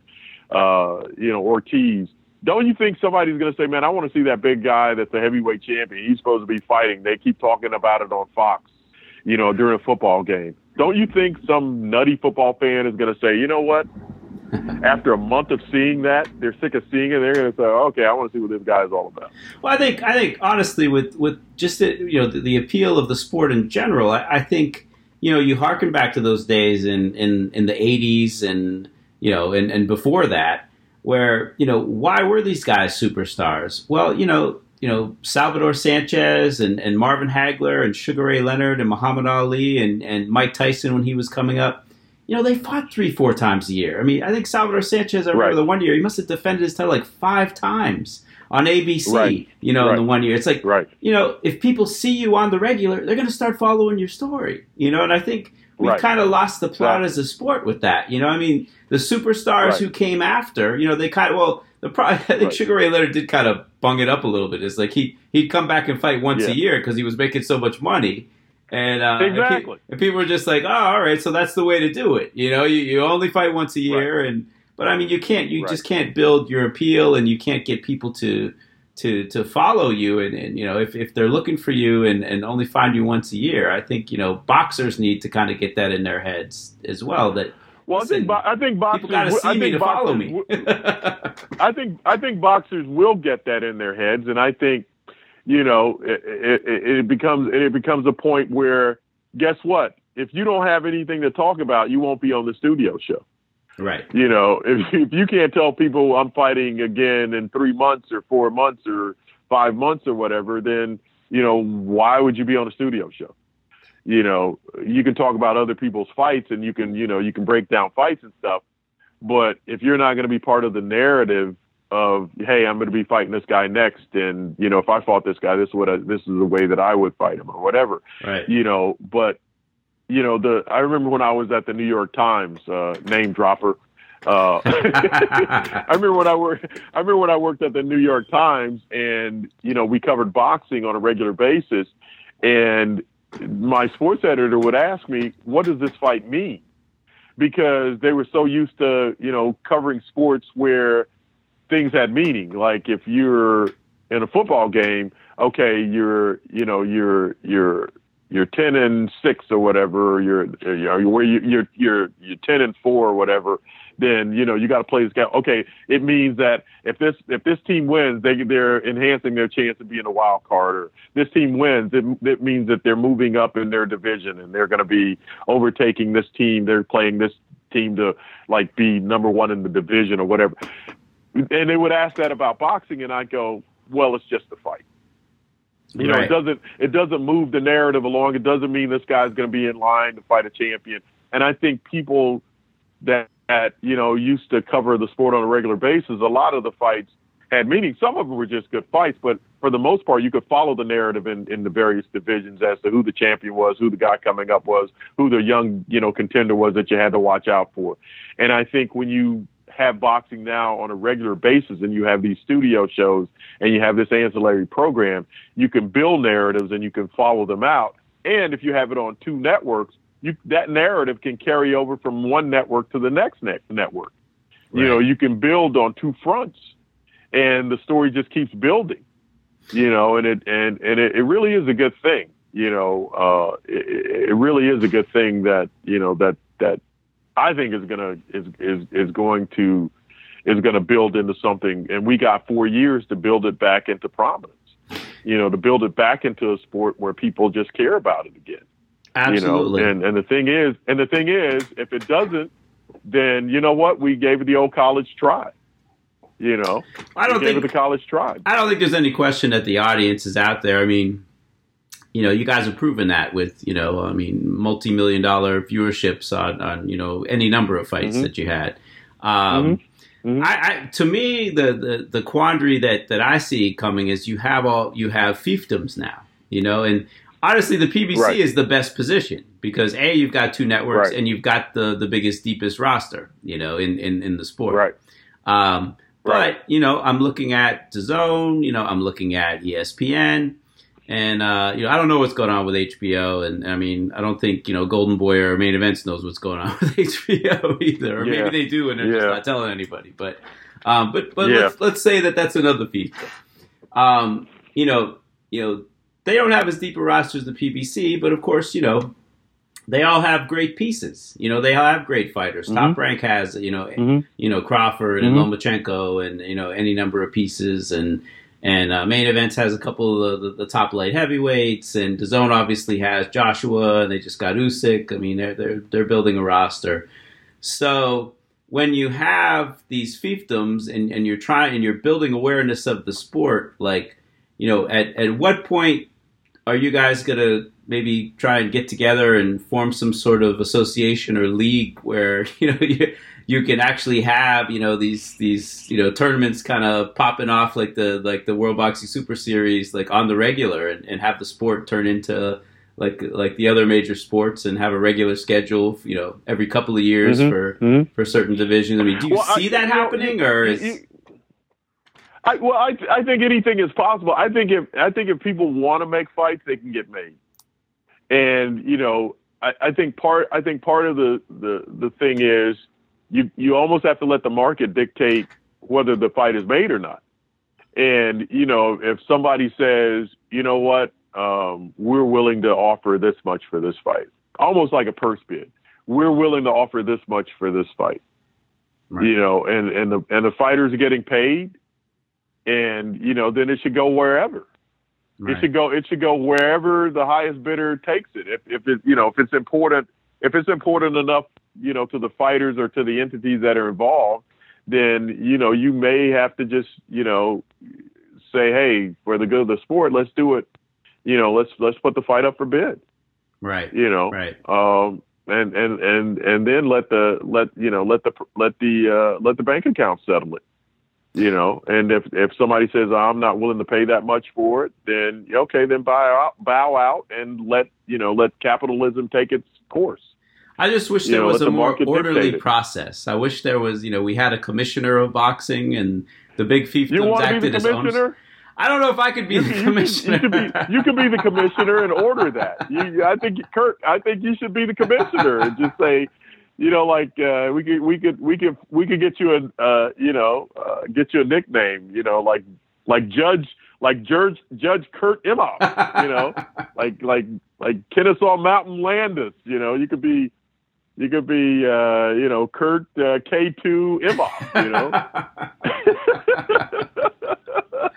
uh, you know, Ortiz don't you think somebody's going to say, man, I want to see that big guy that's a heavyweight champion. He's supposed to be fighting. They keep talking about it on Fox, you know, during a football game. Don't you think some nutty football fan is going to say, you know what? (laughs) After a month of seeing that, they're sick of seeing it. They're going to say, okay, I want to see what this guy is all about. Well, I think, I think honestly, with with just the, you know the, the appeal of the sport in general, I, I think you know you harken back to those days in in, in the '80s and you know and, and before that where you know why were these guys superstars? Well, you know, you know Salvador Sanchez and, and Marvin Hagler and Sugar Ray Leonard and Muhammad Ali and, and Mike Tyson when he was coming up. You know, they fought three, four times a year. I mean, I think Salvador Sanchez, I remember Right. the one year, he must have defended his title like five times on ABC, Right. you know, in the one year. It's like, Right. you know, if people see you on the regular, they're going to start following your story, you know, and I think we've Right. kind of lost the plot as a sport with that. You know, I mean, the superstars Right. who came after, you know, they kind of well, the pro- (laughs) I think Right. Sugar Ray Leonard did kind of bung it up a little bit. It's like he he'd come back and fight once a year because he was making so much money. And, uh, Exactly. and people are just like, "Oh, all right, so that's the way to do it." You know, you, you only fight once a year, and but I mean, you can't, you Right. just can't build your appeal, and you can't get people to to to follow you, and, and you know, if, if they're looking for you and, and only find you once a year, I think you know boxers need to kind of get that in their heads as well. That Well, I think bo- I think boxers. people got to see I me think to follow me. (laughs) I think I think boxers will get that in their heads, and I think you know, it, it, it becomes it becomes a point where guess what? If you don't have anything to talk about, you won't be on the studio show. Right. You know, (laughs) if, if you can't tell people I'm fighting again in three months or four months or five months or whatever, then you know why would you be on a studio show? You know, you can talk about other people's fights and you can you know you can break down fights and stuff, but if you're not going to be part of the narrative of hey, I'm going to be fighting this guy next, and you know if I fought this guy, this is what I, this is the way that I would fight him or whatever. Right. You know, but you know the I remember when I was at the New York Times, uh, name dropper. Uh, (laughs) I remember when I worked. I remember when I worked at the New York Times, and you know we covered boxing on a regular basis, and my sports editor would ask me, "What does this fight mean?" Because they were so used to you know covering sports where things had meaning. Like if you're in a football game, okay, you're you know you're you're you're ten and six or whatever, you're you're where you, you're you're you're ten and four or whatever. Then you know you got to play this game. Okay, it means that if this if this team wins, they they're enhancing their chance of being a wild card. Or this team wins, it, it means that they're moving up in their division and they're going to be overtaking this team. They're playing this team to like be number one in the division or whatever. And they would ask that about boxing, and I'd go, well, it's just a fight. You know, Right. it doesn't it doesn't move the narrative along. It doesn't mean this guy's going to be in line to fight a champion. And I think people that, that you know used to cover the sport on a regular basis, a lot of the fights had meaning. Some of them were just good fights, but for the most part, you could follow the narrative in, in the various divisions as to who the champion was, who the guy coming up was, who the young you know contender was that you had to watch out for. And I think when you have boxing now on a regular basis and you have these studio shows and you have this ancillary program, you can build narratives and you can follow them out. And if you have it on two networks, you, that narrative can carry over from one network to the next net, network. You know, you can build on two fronts and the story just keeps building, you know, and it, and, and it, it really is a good thing. You know, uh, it, it really is a good thing that, you know, that, that I think is gonna is is is going to is going to build into something, and we got four years to build it back into prominence. You know, to build it back into a sport where people just care about it again. Absolutely. You know, and and the thing is, and the thing is, if it doesn't, then you know what? We gave it the old college try. You know, I don't think the college try. I don't think there's any question that the audience is out there. I mean, you know, you guys have proven that with, you know, I mean, multi-million dollar viewerships on, on you know, any number of fights Mhm. that you had. Um, Mhm. I, I, to me, the, the, the quandary that, that I see coming is you have all, you have fiefdoms now, you know, and honestly, the PBC Right. is the best position because A, you've got two networks Right. and you've got the, the biggest, deepest roster, you know, in, in, in the sport. Right. Um, but Right. you know, I'm looking at DAZN. You know, I'm looking at ESPN, and uh, you know, I don't know what's going on with HBO. And I mean, I don't think you know Golden Boy or Main Events knows what's going on (laughs) with HBO either. Or Yeah. maybe they do, and they're just not telling anybody. But um, but but Yeah. let's let's say that that's another feature. Um, you know, you know, they don't have as deep a roster as the PBC, but of course, you know. They all have great pieces. You know, they all have great fighters. Top Mhm. Rank has, you know, Mhm. you know Crawford and Mhm. Lomachenko and you know any number of pieces and and uh, main events has a couple of the, the, top light heavyweights and DAZN obviously has Joshua and they just got Usyk. I mean they're they're they're building a roster. So when you have these fiefdoms and, and you're trying and you're building awareness of the sport, like you know at at what point are you guys gonna maybe try and get together and form some sort of association or league where (laughs) you know you, you can actually have you know these these you know tournaments kind of popping off like the like the World Boxing Super Series like on the regular and, and have the sport turn into like like the other major sports and have a regular schedule you know every couple of years Mhm. for Mhm. for certain divisions. I mean, do you Well, I- see that you know, happening or is I, well, I, I think anything is possible. I think if I think if people want to make fights, they can get made. And you know, I, I think part I think part of the, the the thing is you you almost have to let the market dictate whether the fight is made or not. And you know, if somebody says, you know what, um, we're willing to offer this much for this fight, almost like a purse bid. We're willing to offer this much for this fight Right. you know, and and the and the fighters are getting paid, and you know, then it should go wherever. Right. It should go. It should go wherever the highest bidder takes it. If if it you know if it's important if it's important enough you know to the fighters or to the entities that are involved, then you know you may have to just you know say hey for the good of the sport let's do it. You know let's let's put the fight up for bid. Right. You know. Right. Um. And and and and then let the let you know let the let the uh, let the bank account settle it you know and if if somebody says i'm not willing to pay that much for it then okay then out bow out and let you know let capitalism take its course i just wish there know, was a the more orderly process i wish there was you know we had a commissioner of boxing and the big fiefdoms acted as owners I don't know if I could be you, the commissioner. You, you, could be, you could be the commissioner and order that. You, I think Kurt. I think you should be the commissioner and just say, you know, like uh, we could we could we could we could get you a uh, you know uh, get you a nickname, you know, like like Judge like Judge Judge Kurt Emhoff, you know, (laughs) like like like Kennesaw Mountain Landis, you know, you could be you could be uh, you know Kurt uh, K two Emhoff, you know. (laughs)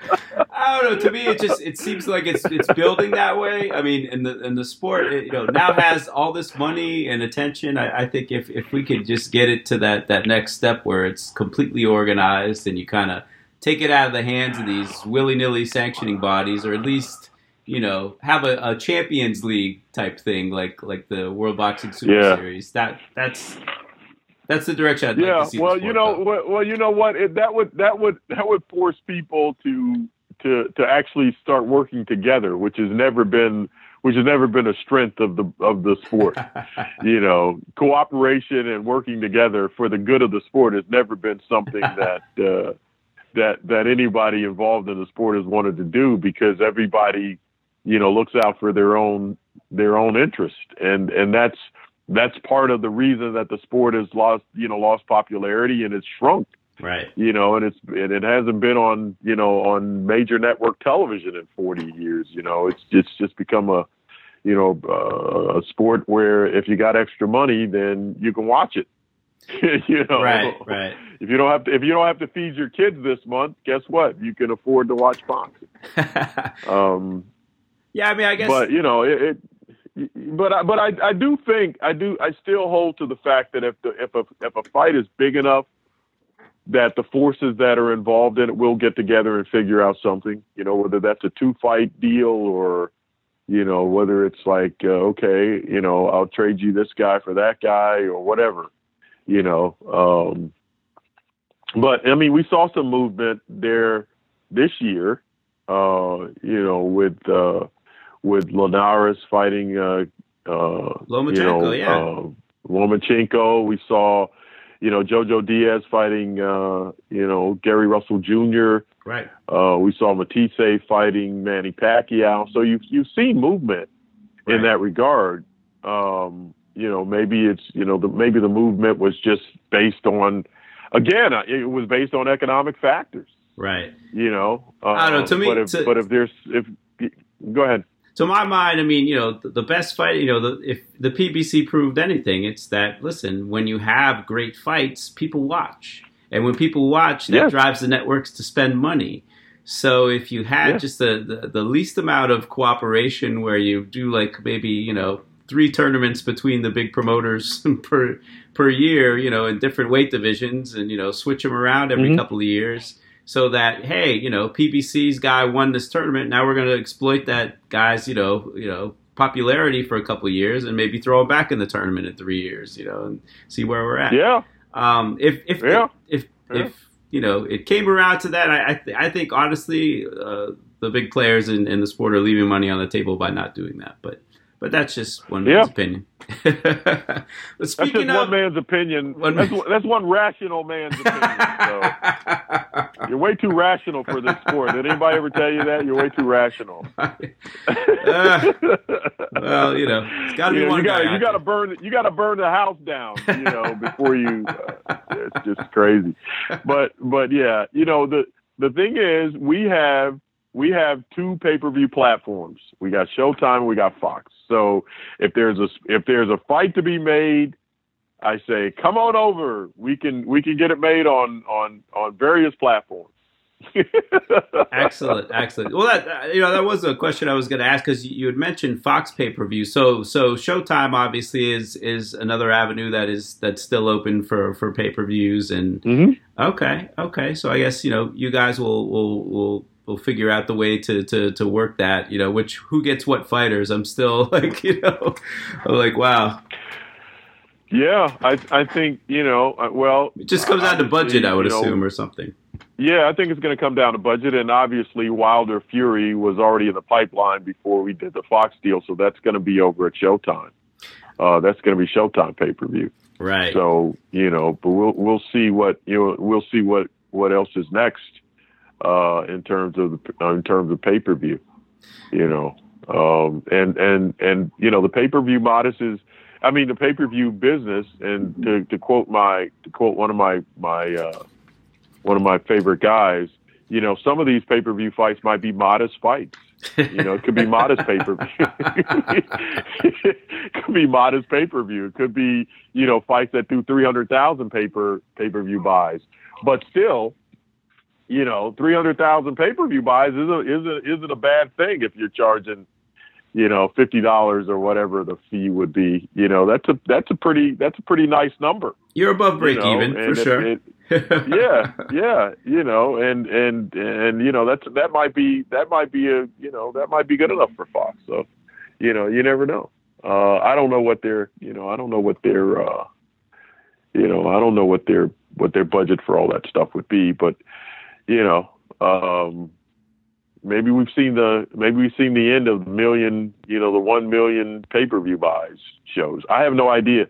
(laughs) I don't know. To me, it just it seems like it's it's building that way. I mean, in the in the sport, it, you know, now has all this money and attention. I, I, think if if we could just get it to that that next step where it's completely organized and you kind of take it out of the hands of these willy nilly sanctioning bodies, or at least you know have a, a, Champions League type thing like like the World Boxing Super yeah. Series. That that's that's the direction I'd yeah, like to see. well, you know, well, well, you know what? It, that would that would that would force people to to to actually start working together, which has never been which has never been a strength of the of the sport. (laughs) you know, cooperation and working together for the good of the sport has never been something (laughs) that uh, that that anybody involved in the sport has wanted to do because everybody, you know, looks out for their own their own interest, and and that's that's part of the reason that the sport has lost you know lost popularity and it's shrunk Right. You know, and it's and it hasn't been on you know on major network television in 40 years. You know, it's it's just become a you know uh, a sport where if you got extra money, then you can watch it. (laughs) you know, right, right. If you don't have to, if you don't have to feed your kids this month, guess what? You can afford to watch boxing. (laughs) um, yeah, I mean, I guess, but you know, it, it but I, but I, I do think I do I still hold to the fact that if the if a if a fight is big enough that the forces that are involved in it will get together and figure out something. You know, whether that's a two fight deal or, you know, whether it's like, uh, okay, you know, I'll trade you this guy for that guy or whatever, you know. Um, but I mean, we saw some movement there this year, uh, you know, with uh, with Linares fighting, uh, uh, Lomachenko, you know, yeah. Uh, Lomachenko. We saw you know, Jojo Diaz fighting, uh, you know, Gary Russell Jr. Right. Uh, we saw Matthysse fighting Manny Pacquiao. So you've you've seen movement right. in that regard. Um, you know, maybe it's you know the maybe the movement was just based on, again, uh, it was based on economic factors. Right. You know. Uh, I don't know. To me, but if, to, but if there's if go ahead to my mind, I mean, you know, the, the best fight, you know, the, if the PBC proved anything, it's that listen, when you have great fights, people watch, and when people watch, that drives the networks to spend money. So if you had just the, the, the least amount of cooperation, where you do like maybe you know three tournaments between the big promoters (laughs) per per year, you know, in different weight divisions, and you know switch them around every mm-hmm. couple of years so that hey, you know, PBC's guy won this tournament. Now we're going to exploit that guy's, you know, you know, popularity for a couple of years and maybe throw him back in the tournament in three years, you know, and see where we're at. Yeah. Um, if if yeah. if yeah. if you know it came around to that, I I, th- I think honestly, uh, the big players in, in the sport are leaving money on the table by not doing that. But but that's just one man's opinion. (laughs) but that's just of, one man's opinion. One that's, that's one rational man's opinion. So. (laughs) You're way too rational for this sport. Did anybody ever tell you that? You're way too rational. (laughs) uh, well, you know, it's got to be you one. You got you got to burn you got to burn the house down. You know, before you. Uh, it's just crazy. But but yeah, you know the the thing is we have we have two pay per view platforms. We got Showtime, we got Fox. So if there's a if there's a fight to be made, I say come on over. We can we can get it made on on on various platforms. (laughs) excellent, excellent. Well, that you know that was a question I was going to ask because you had mentioned Fox pay per view. So, so Showtime obviously is is another avenue that is that's still open for for pay per views. And mm-hmm. okay, okay. So I guess you know you guys will will will will figure out the way to, to, to work that, you know, which who gets what fighters. I'm still (laughs) like, you know, I'm like, wow. Yeah, I I think you know. Uh, well, it just comes down to budget, I would assume, know, or something. Yeah, I think it's going to come down to budget, and obviously Wilder Fury was already in the pipeline before we did the Fox deal, so that's going to be over at Showtime. Uh, that's going to be Showtime pay per view. Right. So you know, but we'll we'll see what you know. We'll see what what else is next uh, in terms of the, in terms of pay per view. You know, um, and and and you know the pay per view modest is. I mean the pay per view business, and to, to quote my to quote one of my my uh, one of my favorite guys, you know, some of these pay per view fights might be modest fights. You know, it could be modest pay per view. it (laughs) could be modest pay per view. It could be, you know, fights that do three hundred thousand pay per pay per view buys. But still, you know, three hundred thousand pay per view buys isn't isn't isn't a bad thing if you're charging, you know, fifty dollars or whatever the fee would be. You know, that's a that's a pretty that's a pretty nice number. You're above break you know? even for sure. It, (laughs) yeah, yeah, you know, and and and you know that's that might be that might be a you know that might be good enough for Fox. So, you know, you never know. Uh, I don't know what their you know I don't know what their uh, you know I don't know what their what their budget for all that stuff would be, but you know, um, maybe we've seen the maybe we've seen the end of the million, you know, the one million pay per view buys shows. I have no idea.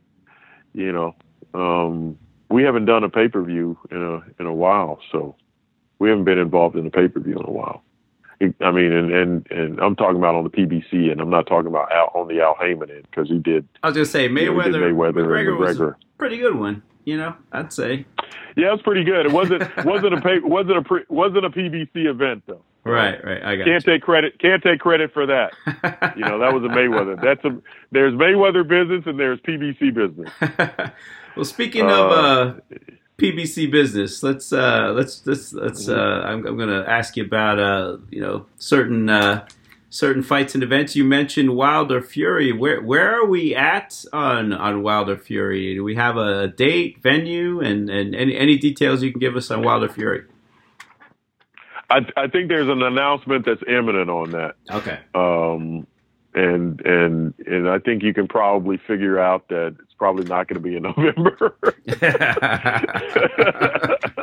You know, um, we haven't done a pay per view in a in a while, so we haven't been involved in a pay per view in a while. I mean, and, and and I'm talking about on the PBC, and I'm not talking about Al, on the Al Haymon end because he did. I was gonna say Mayweather. You know, Mayweather McGregor, McGregor was a pretty good one. You know, I'd say. (laughs) Yeah, it was pretty good. It wasn't wasn't a pay, wasn't a pre, wasn't a PBC event though. Right, right. I got can't you. take credit. Can't take credit for that. (laughs) you know, that was a Mayweather. That's a there's Mayweather business and there's PBC business. (laughs) well, speaking uh, of uh, PBC business, let's uh, let's let's let's. Uh, I'm, I'm going to ask you about uh, you know certain uh, certain fights and events. You mentioned Wilder Fury. Where where are we at on on Wilder Fury? Do we have a date, venue, and and any any details you can give us on Wilder Fury? I, I think there's an announcement that's imminent on that. Okay. Um, and and and I think you can probably figure out that it's probably not going to be in (laughs) November. (laughs)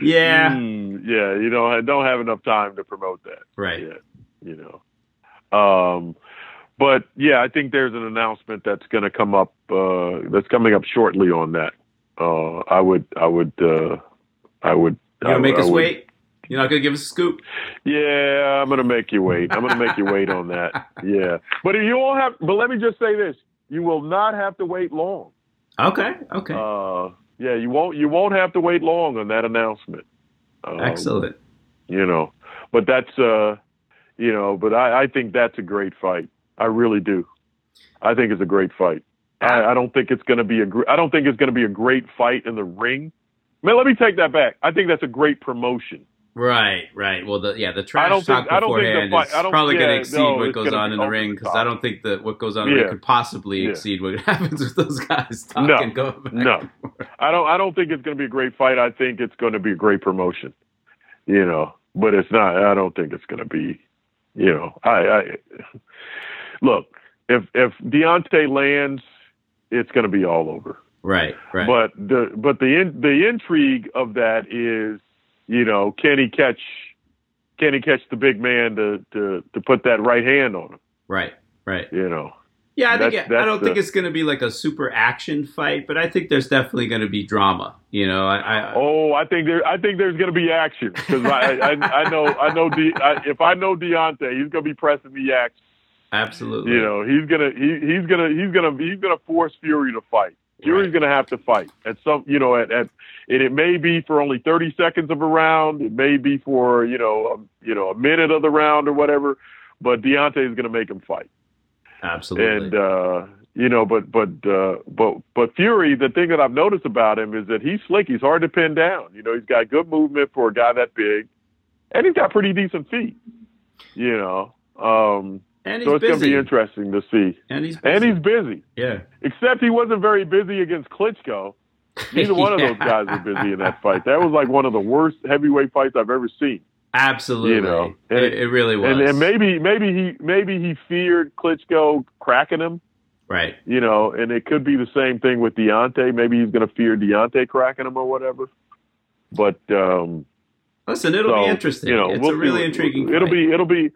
yeah. Mm, yeah. You know, I don't have enough time to promote that. Right. Yet, you know. Um, but yeah, I think there's an announcement that's going to come up. Uh, that's coming up shortly on that. Uh, I would. I would. Uh, I would. You gonna make I us would, wait? You're not gonna give us a scoop? Yeah, I'm gonna make you wait. I'm gonna make you wait on that. (laughs) Yeah, but you won't have. But let me just say this: you will not have to wait long. Okay. Okay. Uh, yeah, you won't. You won't have to wait long on that announcement. Um, Excellent. You know, but that's uh, you know, but I, I think that's a great fight. I really do. I think it's a great fight. I, I don't think it's going to be a. I don't think it's going to be a great fight in the ring. Man, let me take that back. I think that's a great promotion. Right, right. Well, the yeah, the trash talk think, beforehand fight, is probably yeah, going to exceed no, what goes on in the ring because I don't think that what goes on in the ring could possibly yeah. exceed what (laughs) happens with those guys talking. No, no, I don't. I don't think it's going to be a great fight. I think it's going to be a great promotion. You know, but it's not. I don't think it's going to be. You know, I, I look if if Deontay lands, it's going to be all over. Right, right. But the but the in, the intrigue of that is you know, can he catch can he catch the big man to to to put that right hand on him? Right, right. You know. Yeah, I think that's, that's I don't the, think it's going to be like a super action fight, but I think there's definitely going to be drama. You know, I, I oh, I think there, I think there's going to be action because I, I, I know, I know, De, I, if I know Deontay, he's going to be pressing the action. Absolutely. You know, he's gonna, he, he's gonna, he's gonna, he's gonna force Fury to fight. Fury's right. going to have to fight at some, you know, at, at and it may be for only 30 seconds of a round. It may be for, you know, a, you know, a minute of the round or whatever, but Deontay is going to make him fight. Absolutely. And, uh, you know, but but uh, but but Fury, the thing that I've noticed about him is that he's slick. He's hard to pin down. You know, he's got good movement for a guy that big, and he's got pretty decent feet. You know, um, And he's so it's going to be interesting to see. And he's busy. And he's busy, yeah. except he wasn't very busy against Klitschko. Neither one of those (laughs) guys were busy in that fight. That was like one of the worst heavyweight fights I've ever seen. Absolutely. You know, and it, it- really was. And, and maybe maybe he maybe he feared Klitschko cracking him. right. you know, and it could be the same thing with Deontay. Maybe he's going to fear Deontay cracking him or whatever. But um, Listen, it'll so, be interesting. You know, it's we'll a really intriguing. It'll fight. be it'll be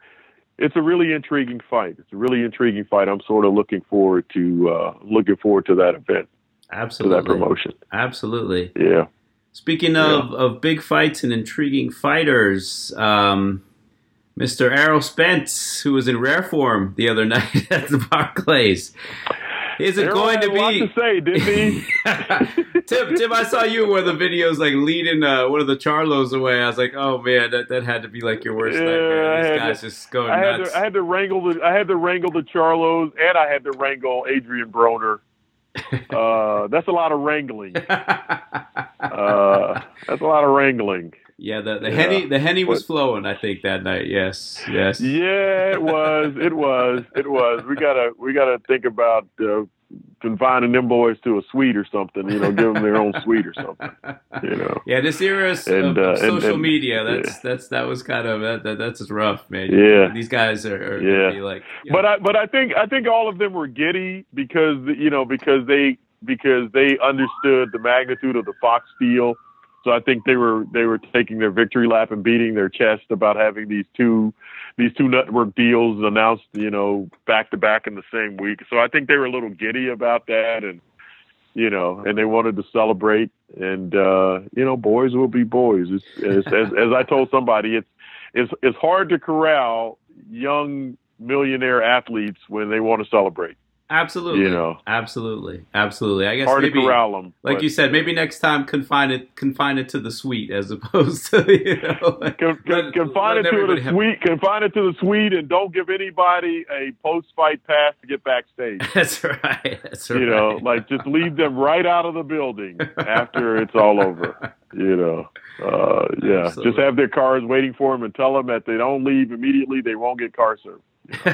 it's a really intriguing fight. It's a really intriguing fight. I'm sort of looking forward to uh, looking forward to that event, to absolutely that promotion. Absolutely. Yeah. Speaking of, of big fights and intriguing fighters, um, Mr. Errol Spence, who was in rare form the other (laughs) night at the Barclays, is it Errol going to a be? to say, didn't he? (laughs) Tim, Tim, I saw you in where the videos like leading uh, one of the Charlos away. I was like, oh man, that, that had to be like your worst Yeah, nightmare. This guy's to- just going I had nuts. to I had to wrangle the I had to wrangle the Charlos and I had to wrangle Adrian Broner. (laughs) Uh, that's a lot of wrangling. Uh, that's a lot of wrangling. yeah, the, the yeah. henny the henny was flowing. I think that night. Yes, yes. Yeah, it was. It was. It was. We gotta. We gotta think about uh, confining them boys to a suite or something. You know, give them their own suite or something. (laughs) You know. Yeah, this era of, And, uh, and- social and- media, that's yeah. that's that was kind of that, that that's just rough, man. Yeah. these guys are, are Yeah. like, But know, I. But I think. I think all of them were giddy because you know because they because they understood the magnitude of the Fox deal. So I think they were they were taking their victory lap and beating their chest about having these two these two network deals announced, you know, back to back in the same week. So I think they were a little giddy about that and you know, and they wanted to celebrate and uh, you know, boys will be boys. It's, it's, as (laughs) as I told somebody, it's it's it's hard to corral young millionaire athletes when they want to celebrate. Absolutely, you know. absolutely, absolutely. I guess Hard maybe, to corral them. like but- you said, maybe next time confine it confine it to the suite as opposed to (laughs) you know. Like, Con, con, let- confine let it to the suite. Confine it to the suite, and don't give anybody a post-fight pass to get backstage. (laughs) That's right. That's right. You know, like just leave them right out of the building after (laughs) it's all over. You know, uh, yeah, Absolutely. just have their cars waiting for them and tell them that they don't leave immediately, they won't get car service. (laughs)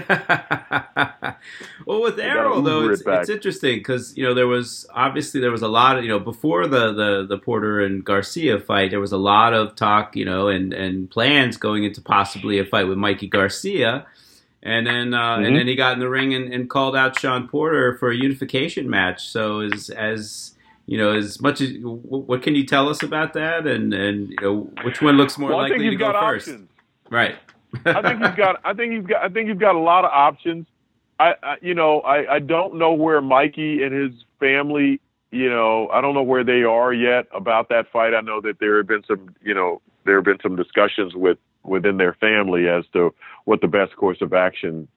well, with Errol though, it's, it it's interesting because you know there was obviously there was a lot of you know before the, the the Porter and Garcia fight, there was a lot of talk, you know, and and plans going into possibly a fight with Mikey Garcia, and then uh, Mhm. and then he got in the ring and, and called out Sean Porter for a unification match. So as as you know, as much as what can you tell us about that, and and you know which one looks more Well, likely to go first? Right. I think he's got. I think he's got. I think he's got a lot of options. I, I you know, I, I don't know where Mikey and his family. You know, I don't know where they are yet about that fight. I know that there have been some. You know, there have been some discussions with within their family as to what the best course of action,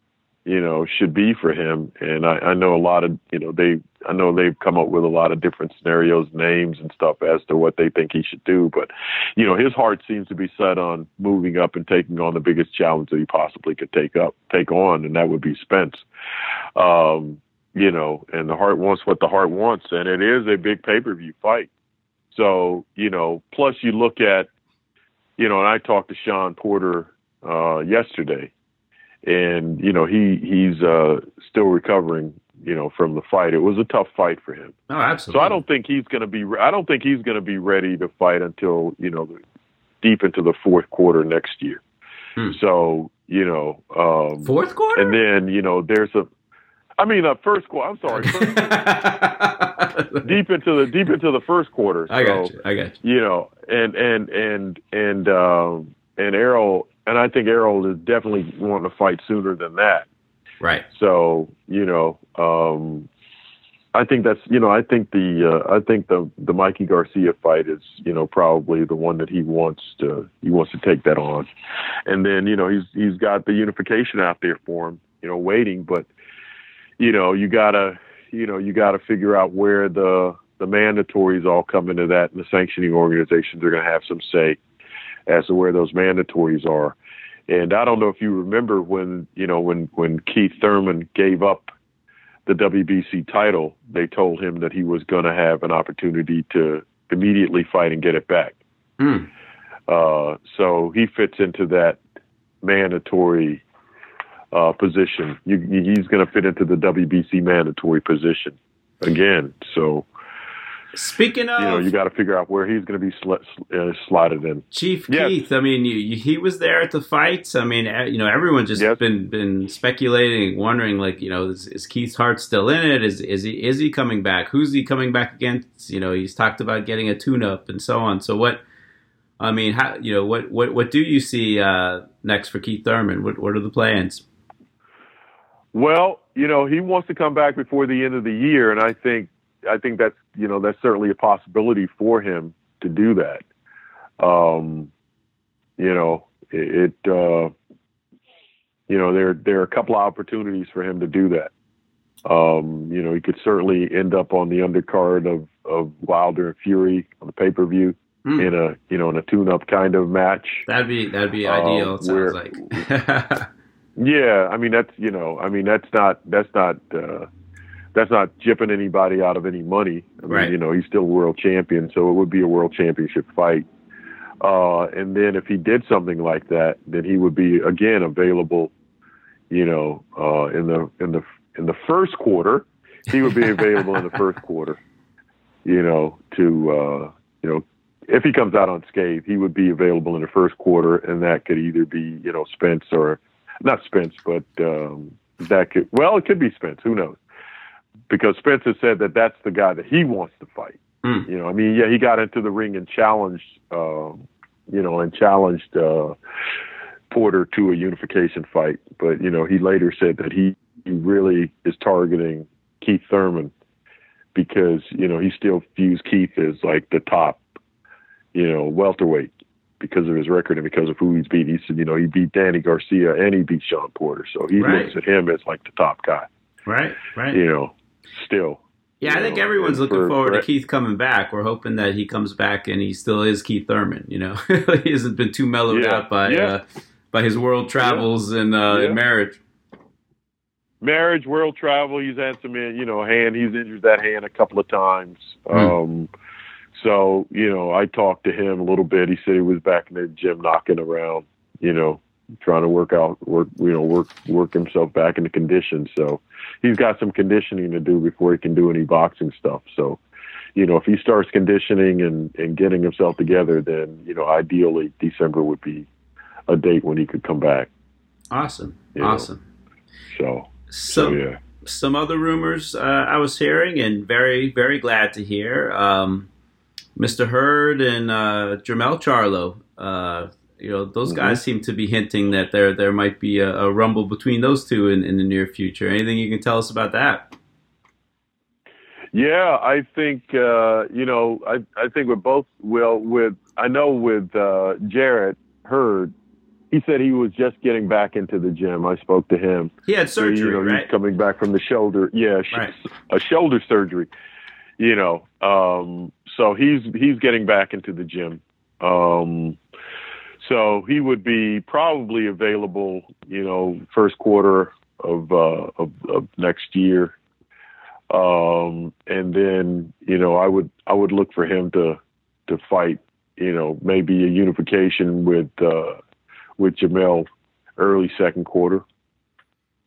you know, should be for him. And I, I know a lot of. You know, they. I know they've come up with a lot of different scenarios, names, and stuff as to what they think he should do. But you know, his heart seems to be set on moving up and taking on the biggest challenge that he possibly could take up, take on, and that would be Spence. Um, you know, and the heart wants what the heart wants, and it is a big pay per view fight. So, you know, plus you look at, you know, and I talked to Sean Porter uh, yesterday, and you know he he's uh, still recovering, you know, from the fight. It was a tough fight for him. Oh, absolutely. So I don't think he's going to be. I don't think he's going to be ready to fight until you know deep into the fourth quarter next year. Hmm. So you know, um, fourth quarter. and then you know there's a. I mean, uh, first quarter. I'm sorry, (laughs) deep into the deep into the first quarter. I got you. I got you. You know, and and and and um, and Errol, and I think Errol is definitely wanting to fight sooner than that. Right. So you know, um, I think that's you know, I think the uh, I think the the Mikey Garcia fight is you know probably the one that he wants to he wants to take that on, and then you know he's he's got the unification out there for him, you know, waiting. But you know, you gotta you know you gotta figure out where the the mandatories all come into that, and the sanctioning organizations are going to have some say as to where those mandatories are. And I don't know if you remember when you know when when Keith Thurman gave up the WBC title, they told him that he was going to have an opportunity to immediately fight and get it back. Mm. Uh, so he fits into that mandatory uh, position. You, he's going to fit into the WBC mandatory position again. So Speaking of, you know, you got to figure out where he's going to be sl- uh, slotted in. Chief Yes. Keith, I mean, you, you, he was there at the fights. I mean, you know, everyone just Yes. been been speculating, wondering, like, you know, is, is Keith's heart still in it? Is is he is he coming back? Who's he coming back against? You know, he's talked about getting a tune up and so on. So what? I mean, how you know what what what do you see uh, next for Keith Thurman? What what are the plans? Well, you know, he wants to come back before the end of the year, and I think I think that's you know that's certainly a possibility for him to do that. Um, you know, it, it uh, you know there there are a couple of opportunities for him to do that. Um, you know, he could certainly end up on the undercard of of Wilder and Fury on the pay per view Hmm. in a you know in a tune up kind of match. That'd be that'd be Uh, ideal. It sounds like. (laughs) Yeah, I mean that's you know, I mean that's not that's not uh, that's not jipping anybody out of any money. I mean, Right. you know, he's still world champion, so it would be a world championship fight. Uh, and then if he did something like that, then he would be again available. You know, uh, in the in the in the first quarter, he would be available in the (laughs) first quarter. You know, to uh, you know, if he comes out unscathed, he would be available in the first quarter, and that could either be you know Spence or not Spence, but um, that could well, it could be Spence. Who knows? Because Spencer said that that's the guy that he wants to fight. Hmm. You know, I mean, yeah, he got into the ring and challenged, um, you know, and challenged uh, Porter to a unification fight, but you know, he later said that he, he really is targeting Keith Thurman because you know he still views Keith as like the top, you know, welterweight because of his record and because of who he's beat. He said, you know, he beat Danny Garcia and he beat Sean Porter, so he Right. looks at him as like the top guy. Right, right. You know, still. Yeah, I think know, everyone's looking for- forward for- to Keith coming back. We're hoping that he comes back and he still is Keith Thurman. You know, (laughs) he hasn't been too mellowed Yeah, out by yeah. uh, by his world travels and, uh, Yeah. and marriage. marriage, world travel. He's had some, you know, hand. He's injured that hand a couple of times. Hmm. Um, so you know, I talked to him a little bit. He said he was back in the gym knocking around, you know, trying to work out, work, you know, work, work himself back into condition. So he's got some conditioning to do before he can do any boxing stuff. So. You know, if he starts conditioning and, and getting himself together, then, you know, ideally December would be a date when he could come back. Awesome, know. awesome. So, so So, yeah. some other rumors uh, I was hearing, and very very glad to hear. Um, Mr. Hurd and uh, Jermell Charlo. Uh, you know, those Mhm. guys seem to be hinting that there there might be a, a rumble between those two in, in the near future. Anything you can tell us about that? Yeah, I think uh, you know, I I think with both well with I know with uh Jarrett Hurd, he said he was just getting back into the gym. I spoke to him. He had So, you surgery, know, right? He's coming back from the shoulder. Yeah, Right. a shoulder surgery. You know, um, so he's he's getting back into the gym. Um, so he would be probably available. You know, first quarter of uh, of, of next year. Um, and then you know, I would I would look for him to to fight. You know, maybe a unification with uh, with Jermell early second quarter.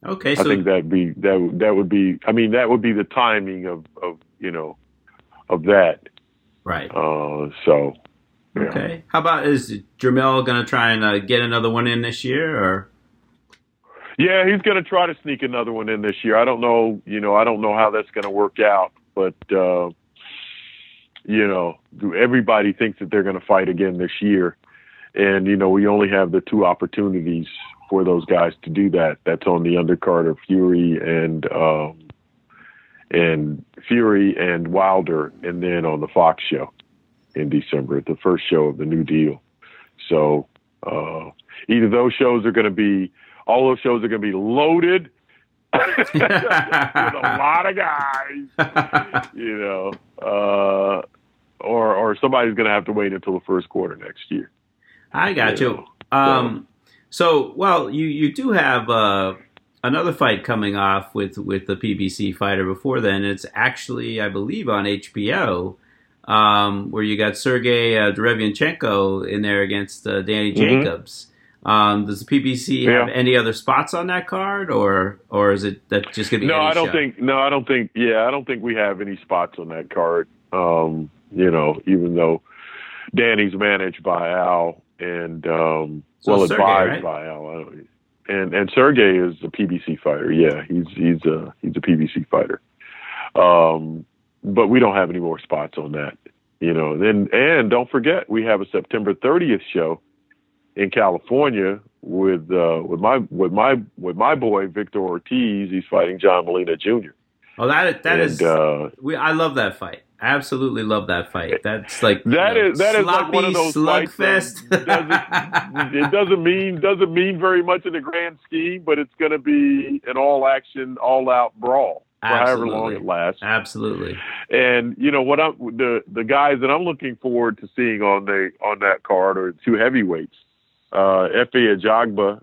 Okay, so I think that'd be that that would be. I mean, that would be the timing of of you know of that. right. Uh, so yeah. Okay. How about is Jermell going to try and uh, get another one in this year, or Yeah, he's going to try to sneak another one in this year. I don't know. You know, I don't know how that's going to work out, but uh, you know, everybody thinks that they're going to fight again this year, and you know, we only have the two opportunities for those guys to do that. That's on the undercard of Fury and um, and Fury and Wilder, and then on the Fox show in December, the first show of the New Deal. So uh, either those shows are going to be all those shows are going to be loaded with a lot of guys, (laughs) you know, uh, or or somebody's going to have to wait until the first quarter next year. I got You you. Um, so, well, you you do have uh, another fight coming off with with the PBC fighter before then. It's actually, I believe, on HBO. Um, where you got Sergey uh, Derevyanchenko in there against uh, Danny Mhm. Jacobs. Um, does the PBC have Yeah. any other spots on that card, or or is it that just going to be? No, I don't think. No, I don't think. Yeah, I don't think we have any spots on that card. Um, you know, even though Danny's managed by Al and um, So well Sergey, advised right? by Al, and and Sergey is a PBC fighter. Yeah, he's he's a he's a PBC fighter. Um, but we don't have any more spots on that. You know, then and don't forget we have a September 30th show in California with uh, with my with my with my boy Victor Ortiz. He's fighting John Molina Jr. Oh, that that and, is. uh, we, I love that fight. I absolutely love that fight. That's like (laughs) That you know, is- that is like sloppy one of those slugfest. (laughs) that it doesn't mean doesn't mean very much in the grand scheme, but it's going to be an all action, all out brawl for however long it lasts. absolutely. And you know what? I'm the the guys that I'm looking forward to seeing on the on that card are two heavyweights. Uh, Efe Ajagba,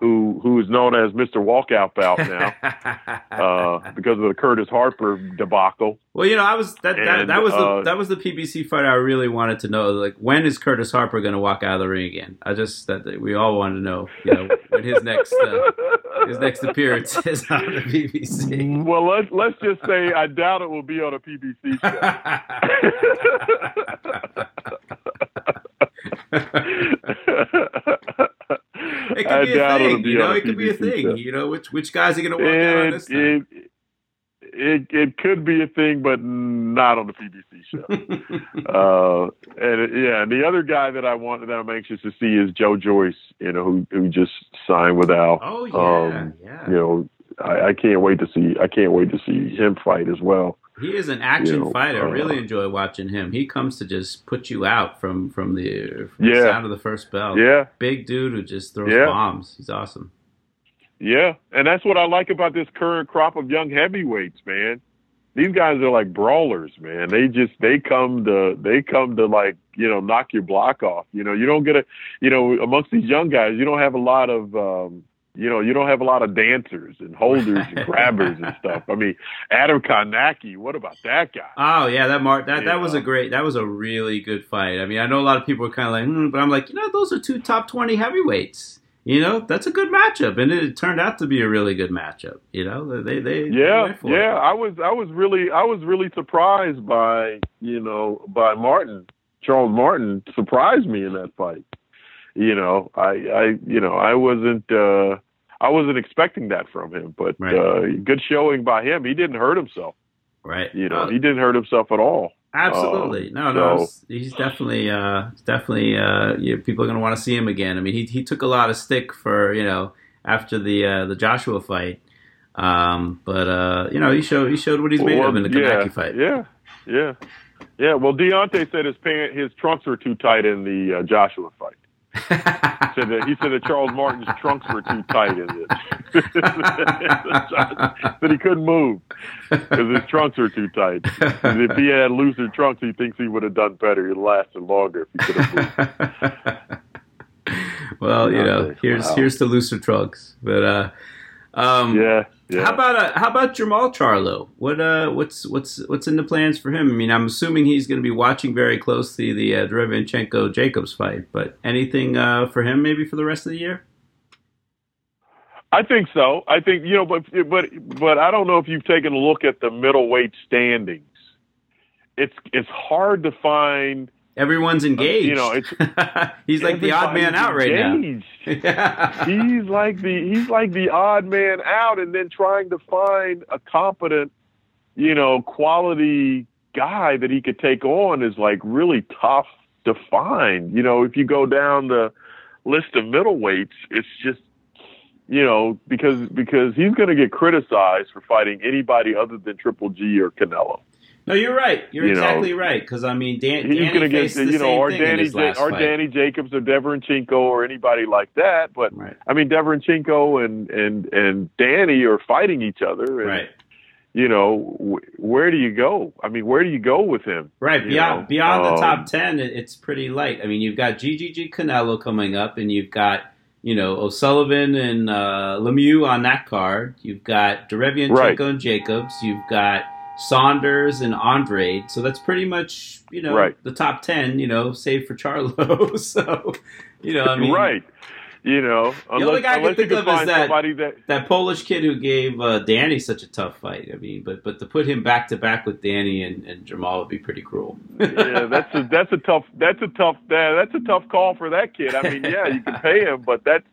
who who is known as Mr. Walkout Bout now (laughs) uh, because of the Curtis Harper debacle. well, you know, I was that that, and, that was the uh, that was the PBC fight I really wanted to know. Like, when is Curtis Harper going to walk out of the ring again? I just that that we all wanted to know. You know, when his next uh, his next appearance (laughs) is on the PBC. Well, let's let's just say I doubt it will be on a PBC (laughs) it could be a thing, be you know. It could be a thing, show. you know. Which which guys are going to walk out on this time? it, it it could be a thing, but not on the PBC show. (laughs) uh, and yeah, and the other guy that I want that I'm anxious to see is Joe Joyce. You know, who who just signed with Al. oh yeah, um, yeah. You know, I, I can't wait to see. I can't wait to see him fight as well. He is an action you know, fighter. I uh, really enjoy watching him. He comes to just put you out from from the, from the sound of the first bell. Yeah, Big dude who just throws Yeah. bombs. He's awesome. yeah, and that's what I like about this current crop of young heavyweights, man. These guys are like brawlers, man. They just they come to they come to like you know knock your block off. You know, you don't get a you know amongst these young guys, you don't have a lot of um, you know you don't have a lot of dancers and holders and grabbers and (laughs) stuff. I mean, Adam Kownacki, what about that guy? Oh yeah, that Mark that, Yeah. that was a great that was a really good fight. I mean, I know a lot of people are kind of like, hmm, but I'm like, you know, those are two top twenty heavyweights. You know, that's a good matchup, and it turned out to be a really good matchup. You know, they they they Yeah, for yeah. it. I was I was really I was really surprised by you know by Martin Charles Martin surprised me in that fight. You know, I I you know I wasn't uh I wasn't expecting that from him, but Right. uh good showing by him. He didn't hurt himself. right. You know, Uh, he didn't hurt himself at all. Absolutely, Um, no, no, so- he's definitely, uh, definitely, uh, you people are going to want to see him again. I mean, he he took a lot of stick for you know after the uh, the Joshua fight, um, but uh, you know he showed he showed what he's made Well, of in the yeah, Kownacki fight. Yeah, yeah, yeah. Well, Deontay said his pant, his trunks were too tight in the uh, Joshua fight. Said that he said that Charles Martin's trunks were too tight in it. (laughs) that he couldn't move because his trunks were too tight. And if he had looser trunks, he thinks he would have done better. He'd lasted longer if he could have moved. (laughs) well, you know, Wow. here's here's the looser trunks, but uh, um, Yeah, yeah. How about uh, how about Jermall Charlo? What uh what's what's what's in the plans for him? I mean, I'm assuming he's going to be watching very closely the uh, Derevyanchenko Jacobs fight, but anything uh, for him maybe for the rest of the year? I think so. I think you know, but but but I don't know if you've taken a look at the middleweight standings. It's it's hard to find. Everyone's engaged. you know, it's (laughs) he's like the odd man out right now. engaged. (laughs) he's like the he's like the odd man out, and then trying to find a competent, you know, quality guy that he could take on is like really tough to find. You know, if you go down the list of middleweights, it's just you know because because he's going to get criticized for fighting anybody other than Triple G or Canelo. No, you're right. You're You know, exactly right. Because I mean, Dan, He's Danny going to get the you know or Danny Ja- last or fight. Danny Jacobs or Derevyanchenko or anybody like that, but. Right, I mean, Derevyanchenko and and and Danny are fighting each other, and right, you know, wh- where do you go? I mean, where do you go with him? right. Beyond know, beyond the um, top ten, it's pretty light. I mean, you've got GGG Canelo coming up, and you've got you know O'Sullivan and uh, Lemieux on that card. You've got Derevyanchenko Right. and Jacobs. You've got Saunders and Andrade. So that's pretty much you know Right. the top ten. You know, save for Charlo. (laughs) so you know, I mean, right. You know, the only unless, guy I can think of is that- that that Polish kid who gave uh, Danny such a tough fight. I mean, but but to put him back to back with Danny and, and Jermall would be pretty cruel. yeah, that's a that's a tough that's a tough that, that's a tough call for that kid. I mean, yeah, you can pay him, but that's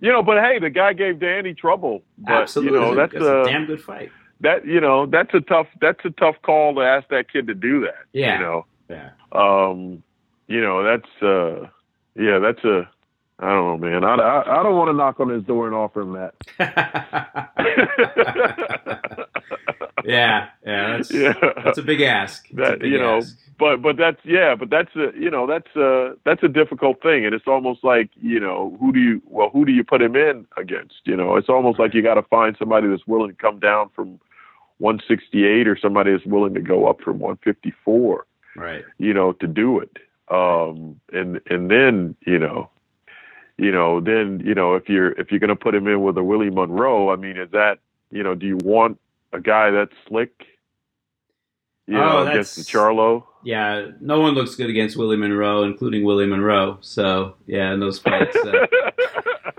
you know, but hey, the guy gave Danny trouble. But Absolutely, you know, that's a uh, damn good fight. That you know, that's a tough that's a tough call to ask that kid to do that. Yeah. You know. Yeah. Um, you know, that's uh yeah, that's a I don't know, man. I, I, I don't want to knock on his door and offer him that. (laughs) (laughs) yeah, yeah, that's yeah. that's a big ask. It's a that big you know ask. but but that's yeah but that's a you know that's a that's a difficult thing and it's almost like you know who do you well who do you put him in against you know it's almost like you got to find somebody that's willing to come down from 168 or somebody that's willing to go up from 154 right. you know to do it um and and then you know you know then you know if you're if you're going to put him in with a Willie Monroe I mean is that you know do you want a guy that's slick you Oh, know against Charlo Yeah, no one looks good against Willie Monroe, including Willie Monroe. So yeah, in those fights. Uh,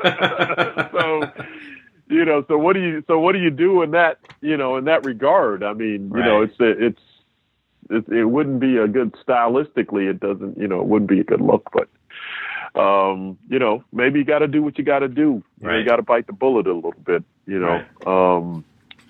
(laughs) so you know so what do you so what do you do in that you know in that regard i mean you know it's a, it's it, it wouldn't be a good stylistically it doesn't you know it wouldn't be a good look but um you know maybe you got to do what you got to do you, Right. you got to bite the bullet a little bit you know um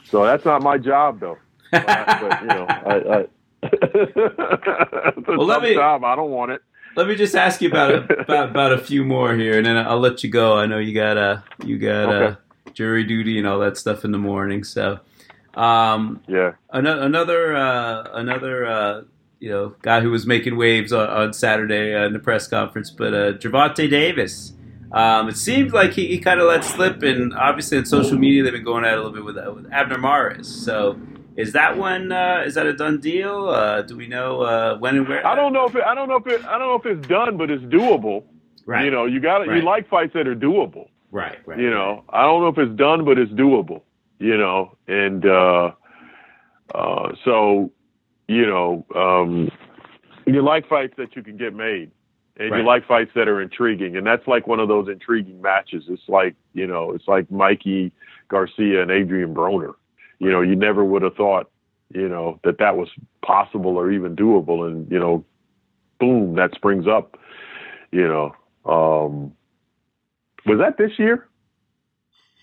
so that's not my job though (laughs) but, but you know i, I a (laughs) Well, let me- job. I don't want it. Let me just ask you about a, about about a few more here, and then I'll let you go. I know you got uh, you got uh, Okay. jury duty and all that stuff in the morning. So, um, Yeah. another another uh, another uh, you know guy who was making waves on, on Saturday uh, in the press conference, but uh, Gervonta Davis. Um, it seems like he, he kind of let slip, and obviously on social media they've been going at it a little bit with, uh, with Abner Mares. So, is that one? Uh, is that a done deal? Uh, do we know uh, when and where? I don't know if it, I don't know if it, I don't know if it's done, but it's doable. Right. You know, you got Right. you like fights that are doable. Right. Right. You know, I don't know if it's done, but it's doable. You know, and uh, uh, so you know, um, you like fights that you can get made, and Right. you like fights that are intriguing, and that's like one of those intriguing matches. It's like you know, it's like Mikey Garcia and Adrian Broner. You know, you never would have thought, you know, that that was possible or even doable, and you know, boom, that springs up. You know, um, was that this year?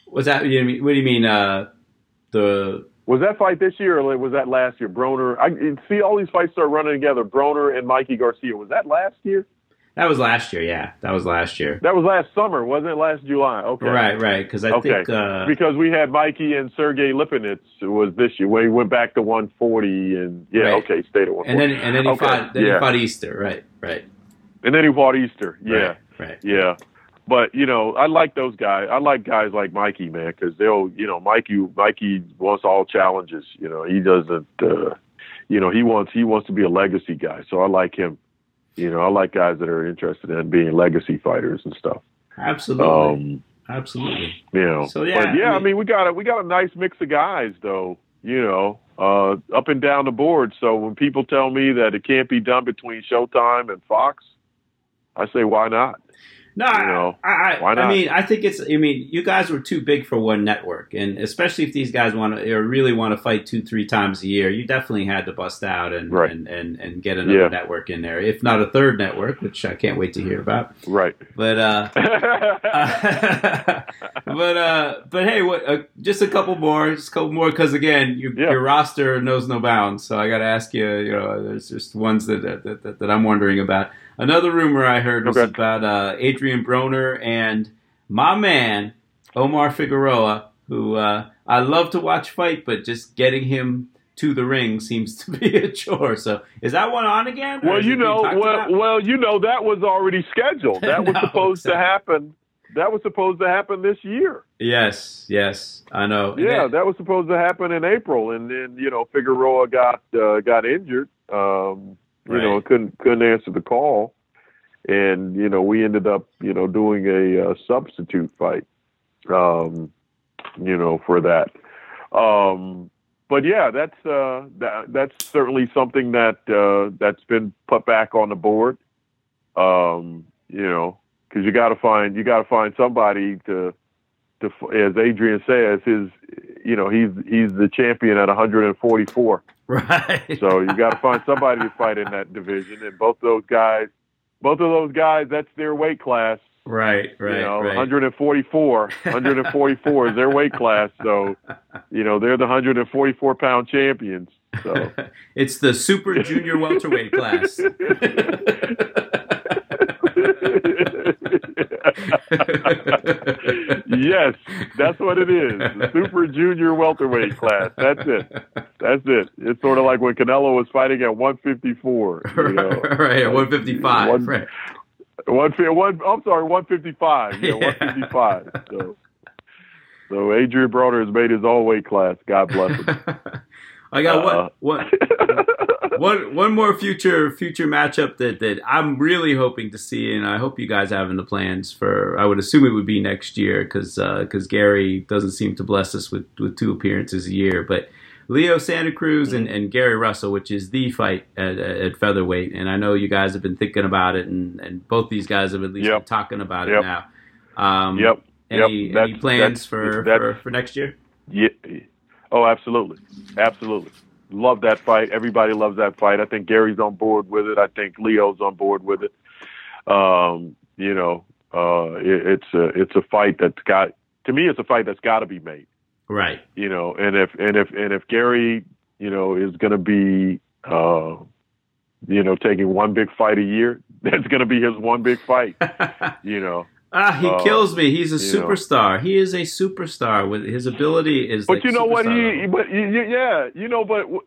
Was that what do you mean? Uh, the Was that fight this year or was that last year? Broner, I see all these fights start running together. Broner and Mikey Garcia. Was that last year? that was last year. Yeah, that was last year. That was last summer, wasn't it? Last July. Okay. Right. Right. Because I Okay. think. Uh, Because we had Mikey and Sergey Lipinets was this year. Where he went back to 140 and yeah, Right. okay, stayed at 140. and then and then he Okay, fought then yeah. he fought Easter. Right. Right. and then he fought Easter. Yeah. Right. Right. Yeah. But you know, I like those guys. I like guys like Mikey, man, because they'll, you know, Mikey, Mikey wants all challenges. You know, he doesn't, uh, you know, he wants he wants to be a legacy guy. So I like him. You know, I like guys that are interested in being legacy fighters and stuff. Absolutely. Um, Absolutely. you know, So, yeah, but yeah, I I mean- mean, we got a we got a nice mix of guys, though. You know, uh, up and down the board. So when people tell me that it can't be done between Showtime and Fox, I say, why not? No, You know, I, I, I mean, I think it's. I mean, you guys were too big for one network, and especially if these guys want to or really want to fight two, three times a year, you definitely had to bust out and Right. and, and, and get another Yeah. network in there, if not a third network, which I can't wait to hear about. Right. But uh, (laughs) (laughs) but uh, but hey, what? Uh, just a couple more, just a couple more, because again, your, Yeah. your roster knows no bounds. So I got to ask you. You know, there's just ones that that, that that I'm wondering about. Another rumor I heard was Okay. about uh, Adrian Broner and my man Omar Figueroa, who uh, I love to watch fight, but just getting him to the ring seems (laughs) to be a chore. So is that one on again? well, you know, well, about? well, you know, that was already scheduled. (laughs) That was No, supposed to happen. That was supposed to happen this year. yes, yes, I know. Yeah, then- that was supposed to happen in April, and then you know Figueroa got uh, got injured. Um, you know, couldn't couldn't answer the call, and you know we ended up you know doing a, a substitute fight, um, you know for that. Um, but yeah, that's uh, that, that's certainly something that uh, that's been put back on the board. Um, you know, because you got to find you got to find somebody to to as Adrian says his you know he's he's the champion at 144. (laughs) Right. So you got to find somebody to fight in that division, and both those guys, both of those guys, that's their weight class. Right, right, you know, right. 144, 144 is their weight class. So, (laughs) you know, they're the 144 pound champions. So (laughs) it's the super junior welterweight class. Yes, that's what it is. The (laughs) super junior welterweight class. That's it. That's it. It's sort of like when Canelo was fighting at 154. You (laughs) know? right, at 155. One, right. One, one, I'm sorry, 155. (laughs) Yeah, Yeah. 155. So, so Adrian Broner has made his all weight class. God bless him. I got Uh, one, one, one, one more future future matchup that, that I'm really hoping to see, and I hope you guys have in the plans for. I would assume it would be next year because because Gary doesn't seem to bless us with, with two appearances a year. But Leo Santa Cruz and, and Gary Russell, which is the fight at, at featherweight, and I know you guys have been thinking about it, and, and both these guys have at least Yep. been talking about Yep. it now. Um, Yep. Any, Yep. any plans that's- for, for for next year? Yeah. Oh, absolutely, absolutely. Love that fight. Everybody loves that fight. I think Gary's on board with it. I think Leo's on board with it. Um, you know, uh, it, it's a it's a fight that's got to me. It's a fight that's got to be made. Right. You know, and if and if and if Gary, you know, is going to be, uh, you know, taking one big fight a year, (laughs) that's going to be his one big fight. (laughs) You know. Ah, he Uh, kills me. He's a you know. superstar. He is a superstar. With his ability is. But like you know what? He, but yeah, you know, but w-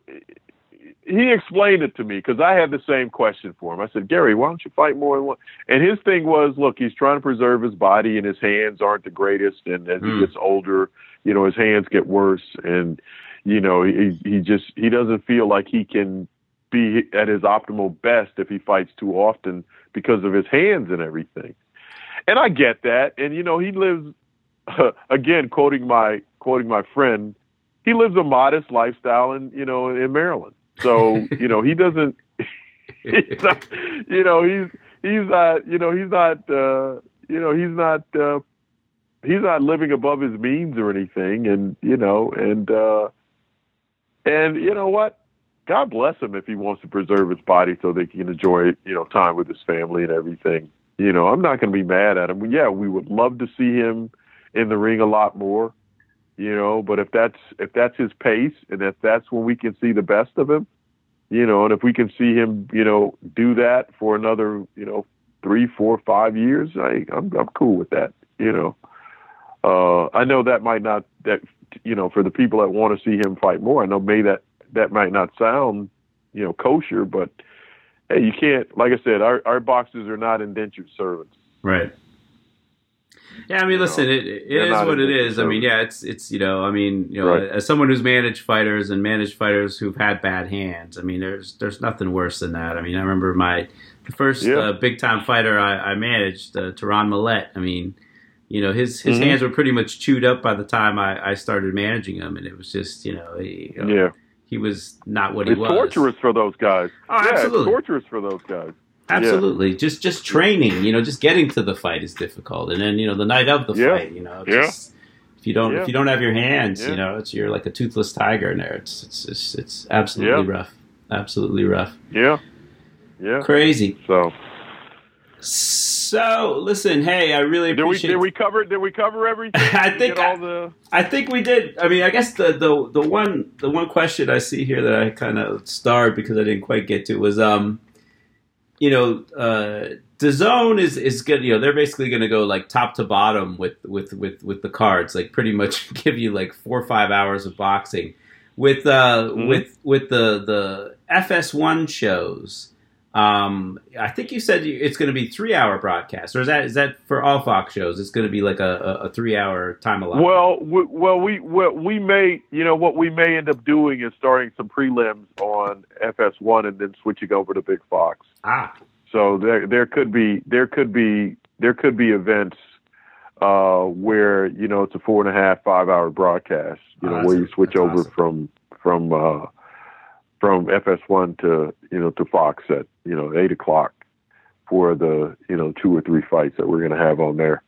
he explained it to me because I had the same question for him. I said, Gary, why don't you fight more than one? And his thing was, look, he's trying to preserve his body, and his hands aren't the greatest. And as Hmm. he gets older, you know, his hands get worse, and you know, he he just he doesn't feel like he can be at his optimal best if he fights too often because of his hands and everything. And I get that. And you know, he lives (laughs) again quoting my quoting my friend, he lives a modest lifestyle in you know in Maryland. So (laughs) you know he doesn't. (laughs) He's not, you know he's he's not you know he's not uh, you know he's not uh, he's not living above his means or anything, and you know and uh, and you know what. God bless him if he wants to preserve his body so they can enjoy, you know, time with his family and everything. You know, I'm not going to be mad at him. Yeah, we would love to see him in the ring a lot more, you know, but if that's if that's his pace and if that's when we can see the best of him, you know, and if we can see him, you know, do that for another, you know, three, four, five years, I I'm I'm cool with that, you know. Uh I know that might not that you know, for the people that want to see him fight more, I know may that that might not sound, you know, kosher, but hey, you can't like I said, our our boxers are not indentured servants. Right. Yeah, I mean, You listen, know, it, it they're is not what it is. addicted. I mean, yeah, it's it's you know, I mean, you know, Right. as someone who's managed fighters and managed fighters who've had bad hands, I mean, there's there's nothing worse than that. I mean, I remember my the first Yeah. uh, big time fighter I, I managed, uh, Terron Millett. I mean, you know, his his Mhm. hands were pretty much chewed up by the time I, I started managing him, and it was just you know, he, you know, Yeah. He was not what he It's was. torturous for those guys. Oh, yeah, absolutely. torturous for those guys. Absolutely. Just just training, you know, just getting to the fight is difficult, and then you know the night of the Yeah. fight, you know, Yeah. just, if you don't Yeah. if you don't have your hands, Yeah. you know, it's you're like a toothless tiger in there. It's it's it's, it's absolutely Yeah. rough, absolutely rough, Yeah. Yeah. crazy. So So listen, hey, I really did we appreciate. did we cover did we cover everything? (laughs) I think all the I think we did. I mean, I guess the the the one the one question I see here that I kind of starred because I didn't quite get to was um, you know, uh, the zone is is good. You know, they're basically going to go like top to bottom with with with with the cards, like pretty much (laughs) give you like four or five hours of boxing. With uh Mhm. with with the the FS1 shows. Um, I think you said it's going to be three hour broadcast, or is that is that for all Fox shows? It's going to be like a, a, three hour time allotment. Well, we, well, we well, we may, you know, what we may end up doing is starting some prelims on FS1 and then switching over to Big Fox. Ah, So there there could be there could be there could be events uh, where you know it's a four and a half five hour broadcast. You know Oh, where you switch over awesome. from from uh, from FS1 to you know to Fox at you know eight o'clock for the you know two or three fights that we're going to have on there.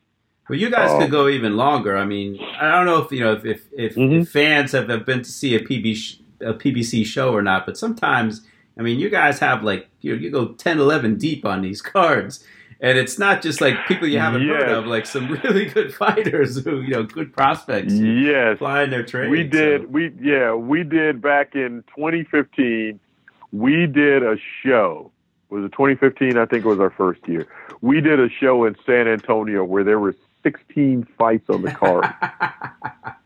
Well, you guys Um, could go even longer. I mean, I don't know if you know if if, if, Mhm. if fans have, have been to see a PB sh- a PBC show or not, but sometimes I mean, you guys have like you know, you go 10, 11 deep on these (laughs) cards. And it's not just like people you haven't heard of, like some (laughs) really good fighters who, you know, good prospects Yes, fly in their trade. we did. so- We yeah, we did back in 2015. We did a show. Was it 2015? I think it was our first year. We did a show in San Antonio where there were 16 fights on the card. (laughs)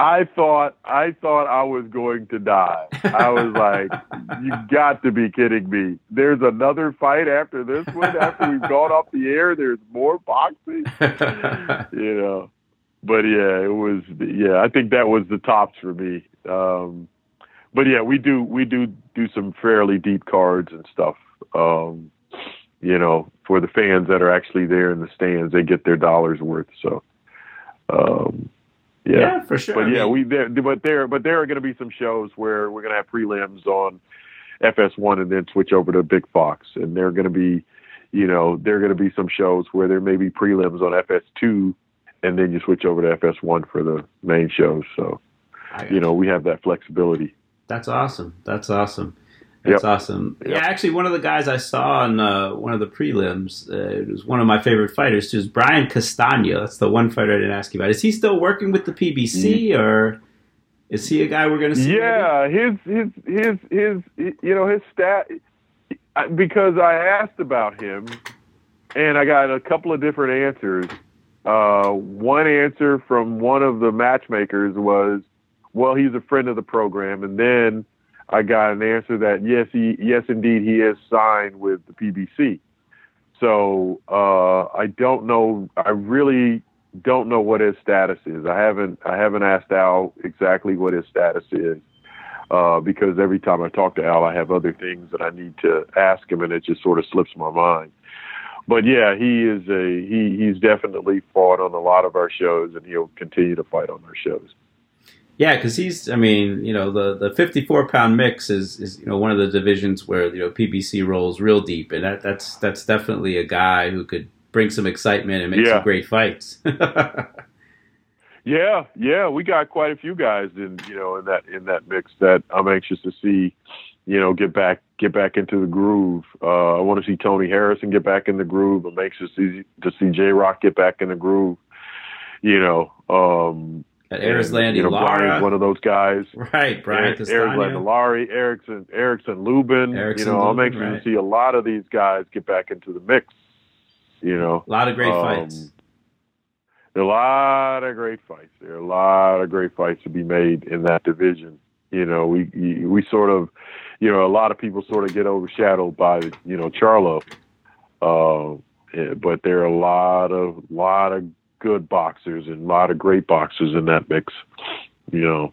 I thought I thought I was going to die. I was like, (laughs) "You got to be kidding me!" There's another fight after this one. After we've gone off the air, there's more boxing (laughs) you know. But yeah, it was yeah. I think that was the tops for me. Um, but yeah, we do we do do some fairly deep cards and stuff. Um, you know, for the fans that are actually there in the stands, they get their dollars worth. So, um, yeah. yeah, for sure. But I yeah, mean, we there, but there, but there are going to be some shows where we're going to have prelims on FS1 and then switch over to Big Fox, and there are going to be, you know, there are going to be some shows where there may be prelims on FS2, and then you switch over to FS1 for the main shows. So you know, we have that flexibility. That's awesome. That's awesome. That's awesome. Yep. Yeah, actually, one of the guys I saw on uh, one of the prelims, uh, it was one of my favorite fighters, too, is Brian Castano. That's the one fighter I didn't ask you about. Is he still working with the PBC, or is he a guy we're going to see? Yeah, his his his his you know his stat because I asked about him and I got a couple of different answers. Uh, one answer from one of the matchmakers was, "Well, he's a friend of the program," and then I got an answer that yes, he yes indeed he is signed with the PBC. So uh, I don't know. I really don't know what his status is. I haven't I haven't asked Al exactly what his status is uh, because every time I talk to Al, I have other things that I need to ask him, and it just sort of slips my mind. But yeah, he is a he he's definitely fought on a lot of our shows, and he'll continue to fight on our shows. Yeah, because he's, I mean, you know, the, the 54 pound mix is, is, you know, one of the divisions where, you know, PBC rolls real deep. And that, that's, that's definitely a guy who could bring some excitement and make Yeah. some great fights. (laughs) Yeah, yeah, we got quite a few guys in you know in that in that mix that I'm anxious to see, you know, get back get back into the groove. Uh, I want to see Tony Harrison get back in the groove. I'm anxious to see, to see J Rock get back in the groove. You know, um, Got Erislandy you know. Brian's one of those guys. right, Brian Castano. Landolari, Erickson, Erickson Lubin. Erickson you know, I'm Lubin, anxious right. to see a lot of these guys get back into the mix. You know, A lot of great Um, fights. there are a lot of great fights. There are a lot of great fights to be made in that division. You know, we we sort of, you know, a lot of people sort of get overshadowed by you know Charlo, uh, eh, but there are a lot of lot of good boxers and a lot of great boxers in that mix. You know,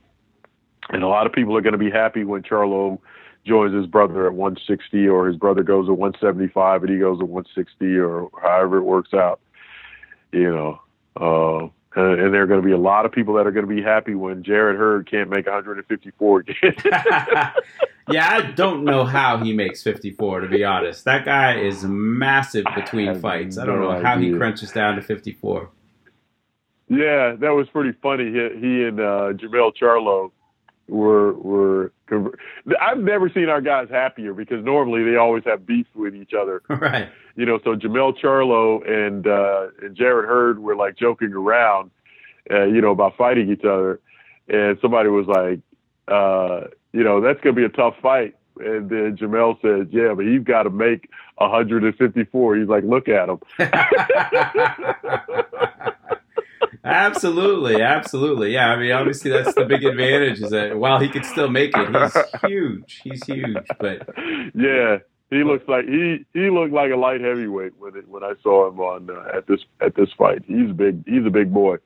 and a lot of people are going to be happy when Charlo joins his brother at 160 or his brother goes at 175 and he goes at 160 or however it works out. You know, uh, and, and there are going to be a lot of people that are going to be happy when Jarrett Hurd can't make 154 again. (laughs) (laughs) yeah, I don't know how he makes 54, to be honest. That guy is massive between fights. I don't no know how he crunches down to 54. Yeah, that was pretty funny. He, he and uh, Jermell Charlo were were. conver- I've never seen our guys happier because normally they always have beef with each other. (laughs) right. you know, so Jermell Charlo and uh, and Jarrett Hurd were like joking around, uh, you know, about fighting each other, and somebody was like, uh, you know, that's gonna be a tough fight. And then Jermell said, "Yeah, but he's got to make 154." He's like, "Look at him." (laughs) absolutely, absolutely. Yeah, I mean, obviously that's the big advantage is that while he could still make it, he's huge. He's huge, but yeah, he looks like he he looked like a light heavyweight when it, when I saw him on uh, at this at this fight. He's big. He's a big boy.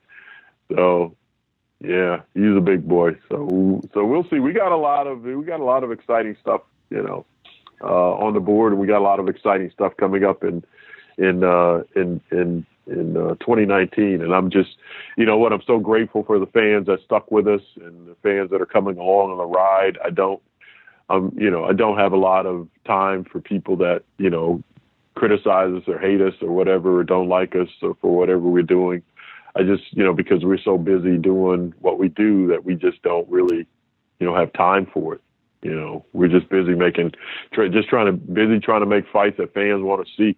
So yeah, he's a big boy. So so we'll see. We got a lot of we got a lot of exciting stuff. You know, uh, on the board, we got a lot of exciting stuff coming up in in uh, in in in uh, 2019. And I'm just, you know what, I'm so grateful for the fans that stuck with us and the fans that are coming along on the ride. I don't, um, you know, I don't have a lot of time for people that you know criticize us or hate us or whatever or don't like us or for whatever we're doing. I just, you know, because we're so busy doing what we do that we just don't really, you know, have time for it. You know, we're just busy making, try, just trying to busy trying to make fights that fans want to see.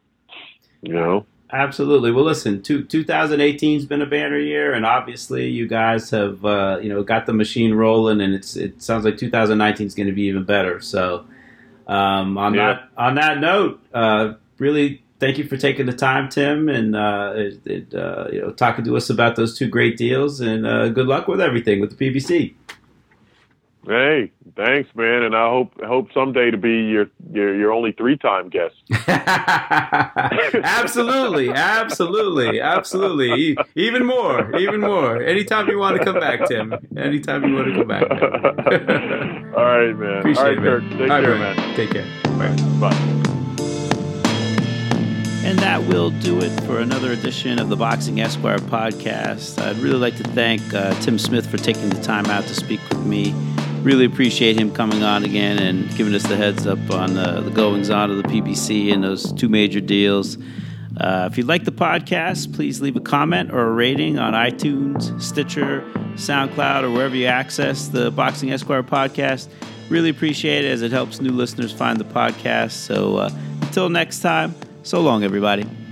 You know. Absolutely. Well, listen, two, 2018 has been a banner year, and obviously you guys have uh, you know got the machine rolling, and it's it sounds like 2019 is going to be even better. So, um, on yeah. that on that note, uh, really thank you for taking the time, Tim, and uh, it, it, uh, you know talking to us about those two great deals, and uh, good luck with everything with the PBC. Hey, thanks, man, and I hope hope someday to be your your, your only three time guest. (laughs) (laughs) absolutely, absolutely, absolutely. Even more, even more. Anytime you want to come back, Tim. Anytime you want to come back. (laughs) All right, man. Appreciate All right, it, man. Kirk. Take All care, right, man. Take care. Bye. Bye. And that will do it for another edition of the Boxing Esquire podcast. I'd really like to thank uh, Tim Smith for taking the time out to speak with me really appreciate him coming on again and giving us the heads up on uh, the goings on of the PBC and those two major deals. Uh, if you like the podcast, please leave a comment or a rating on iTunes, Stitcher, SoundCloud, or wherever you access the Boxing Esquire podcast. Really appreciate it as it helps new listeners find the podcast. So uh, until next time, so long, everybody.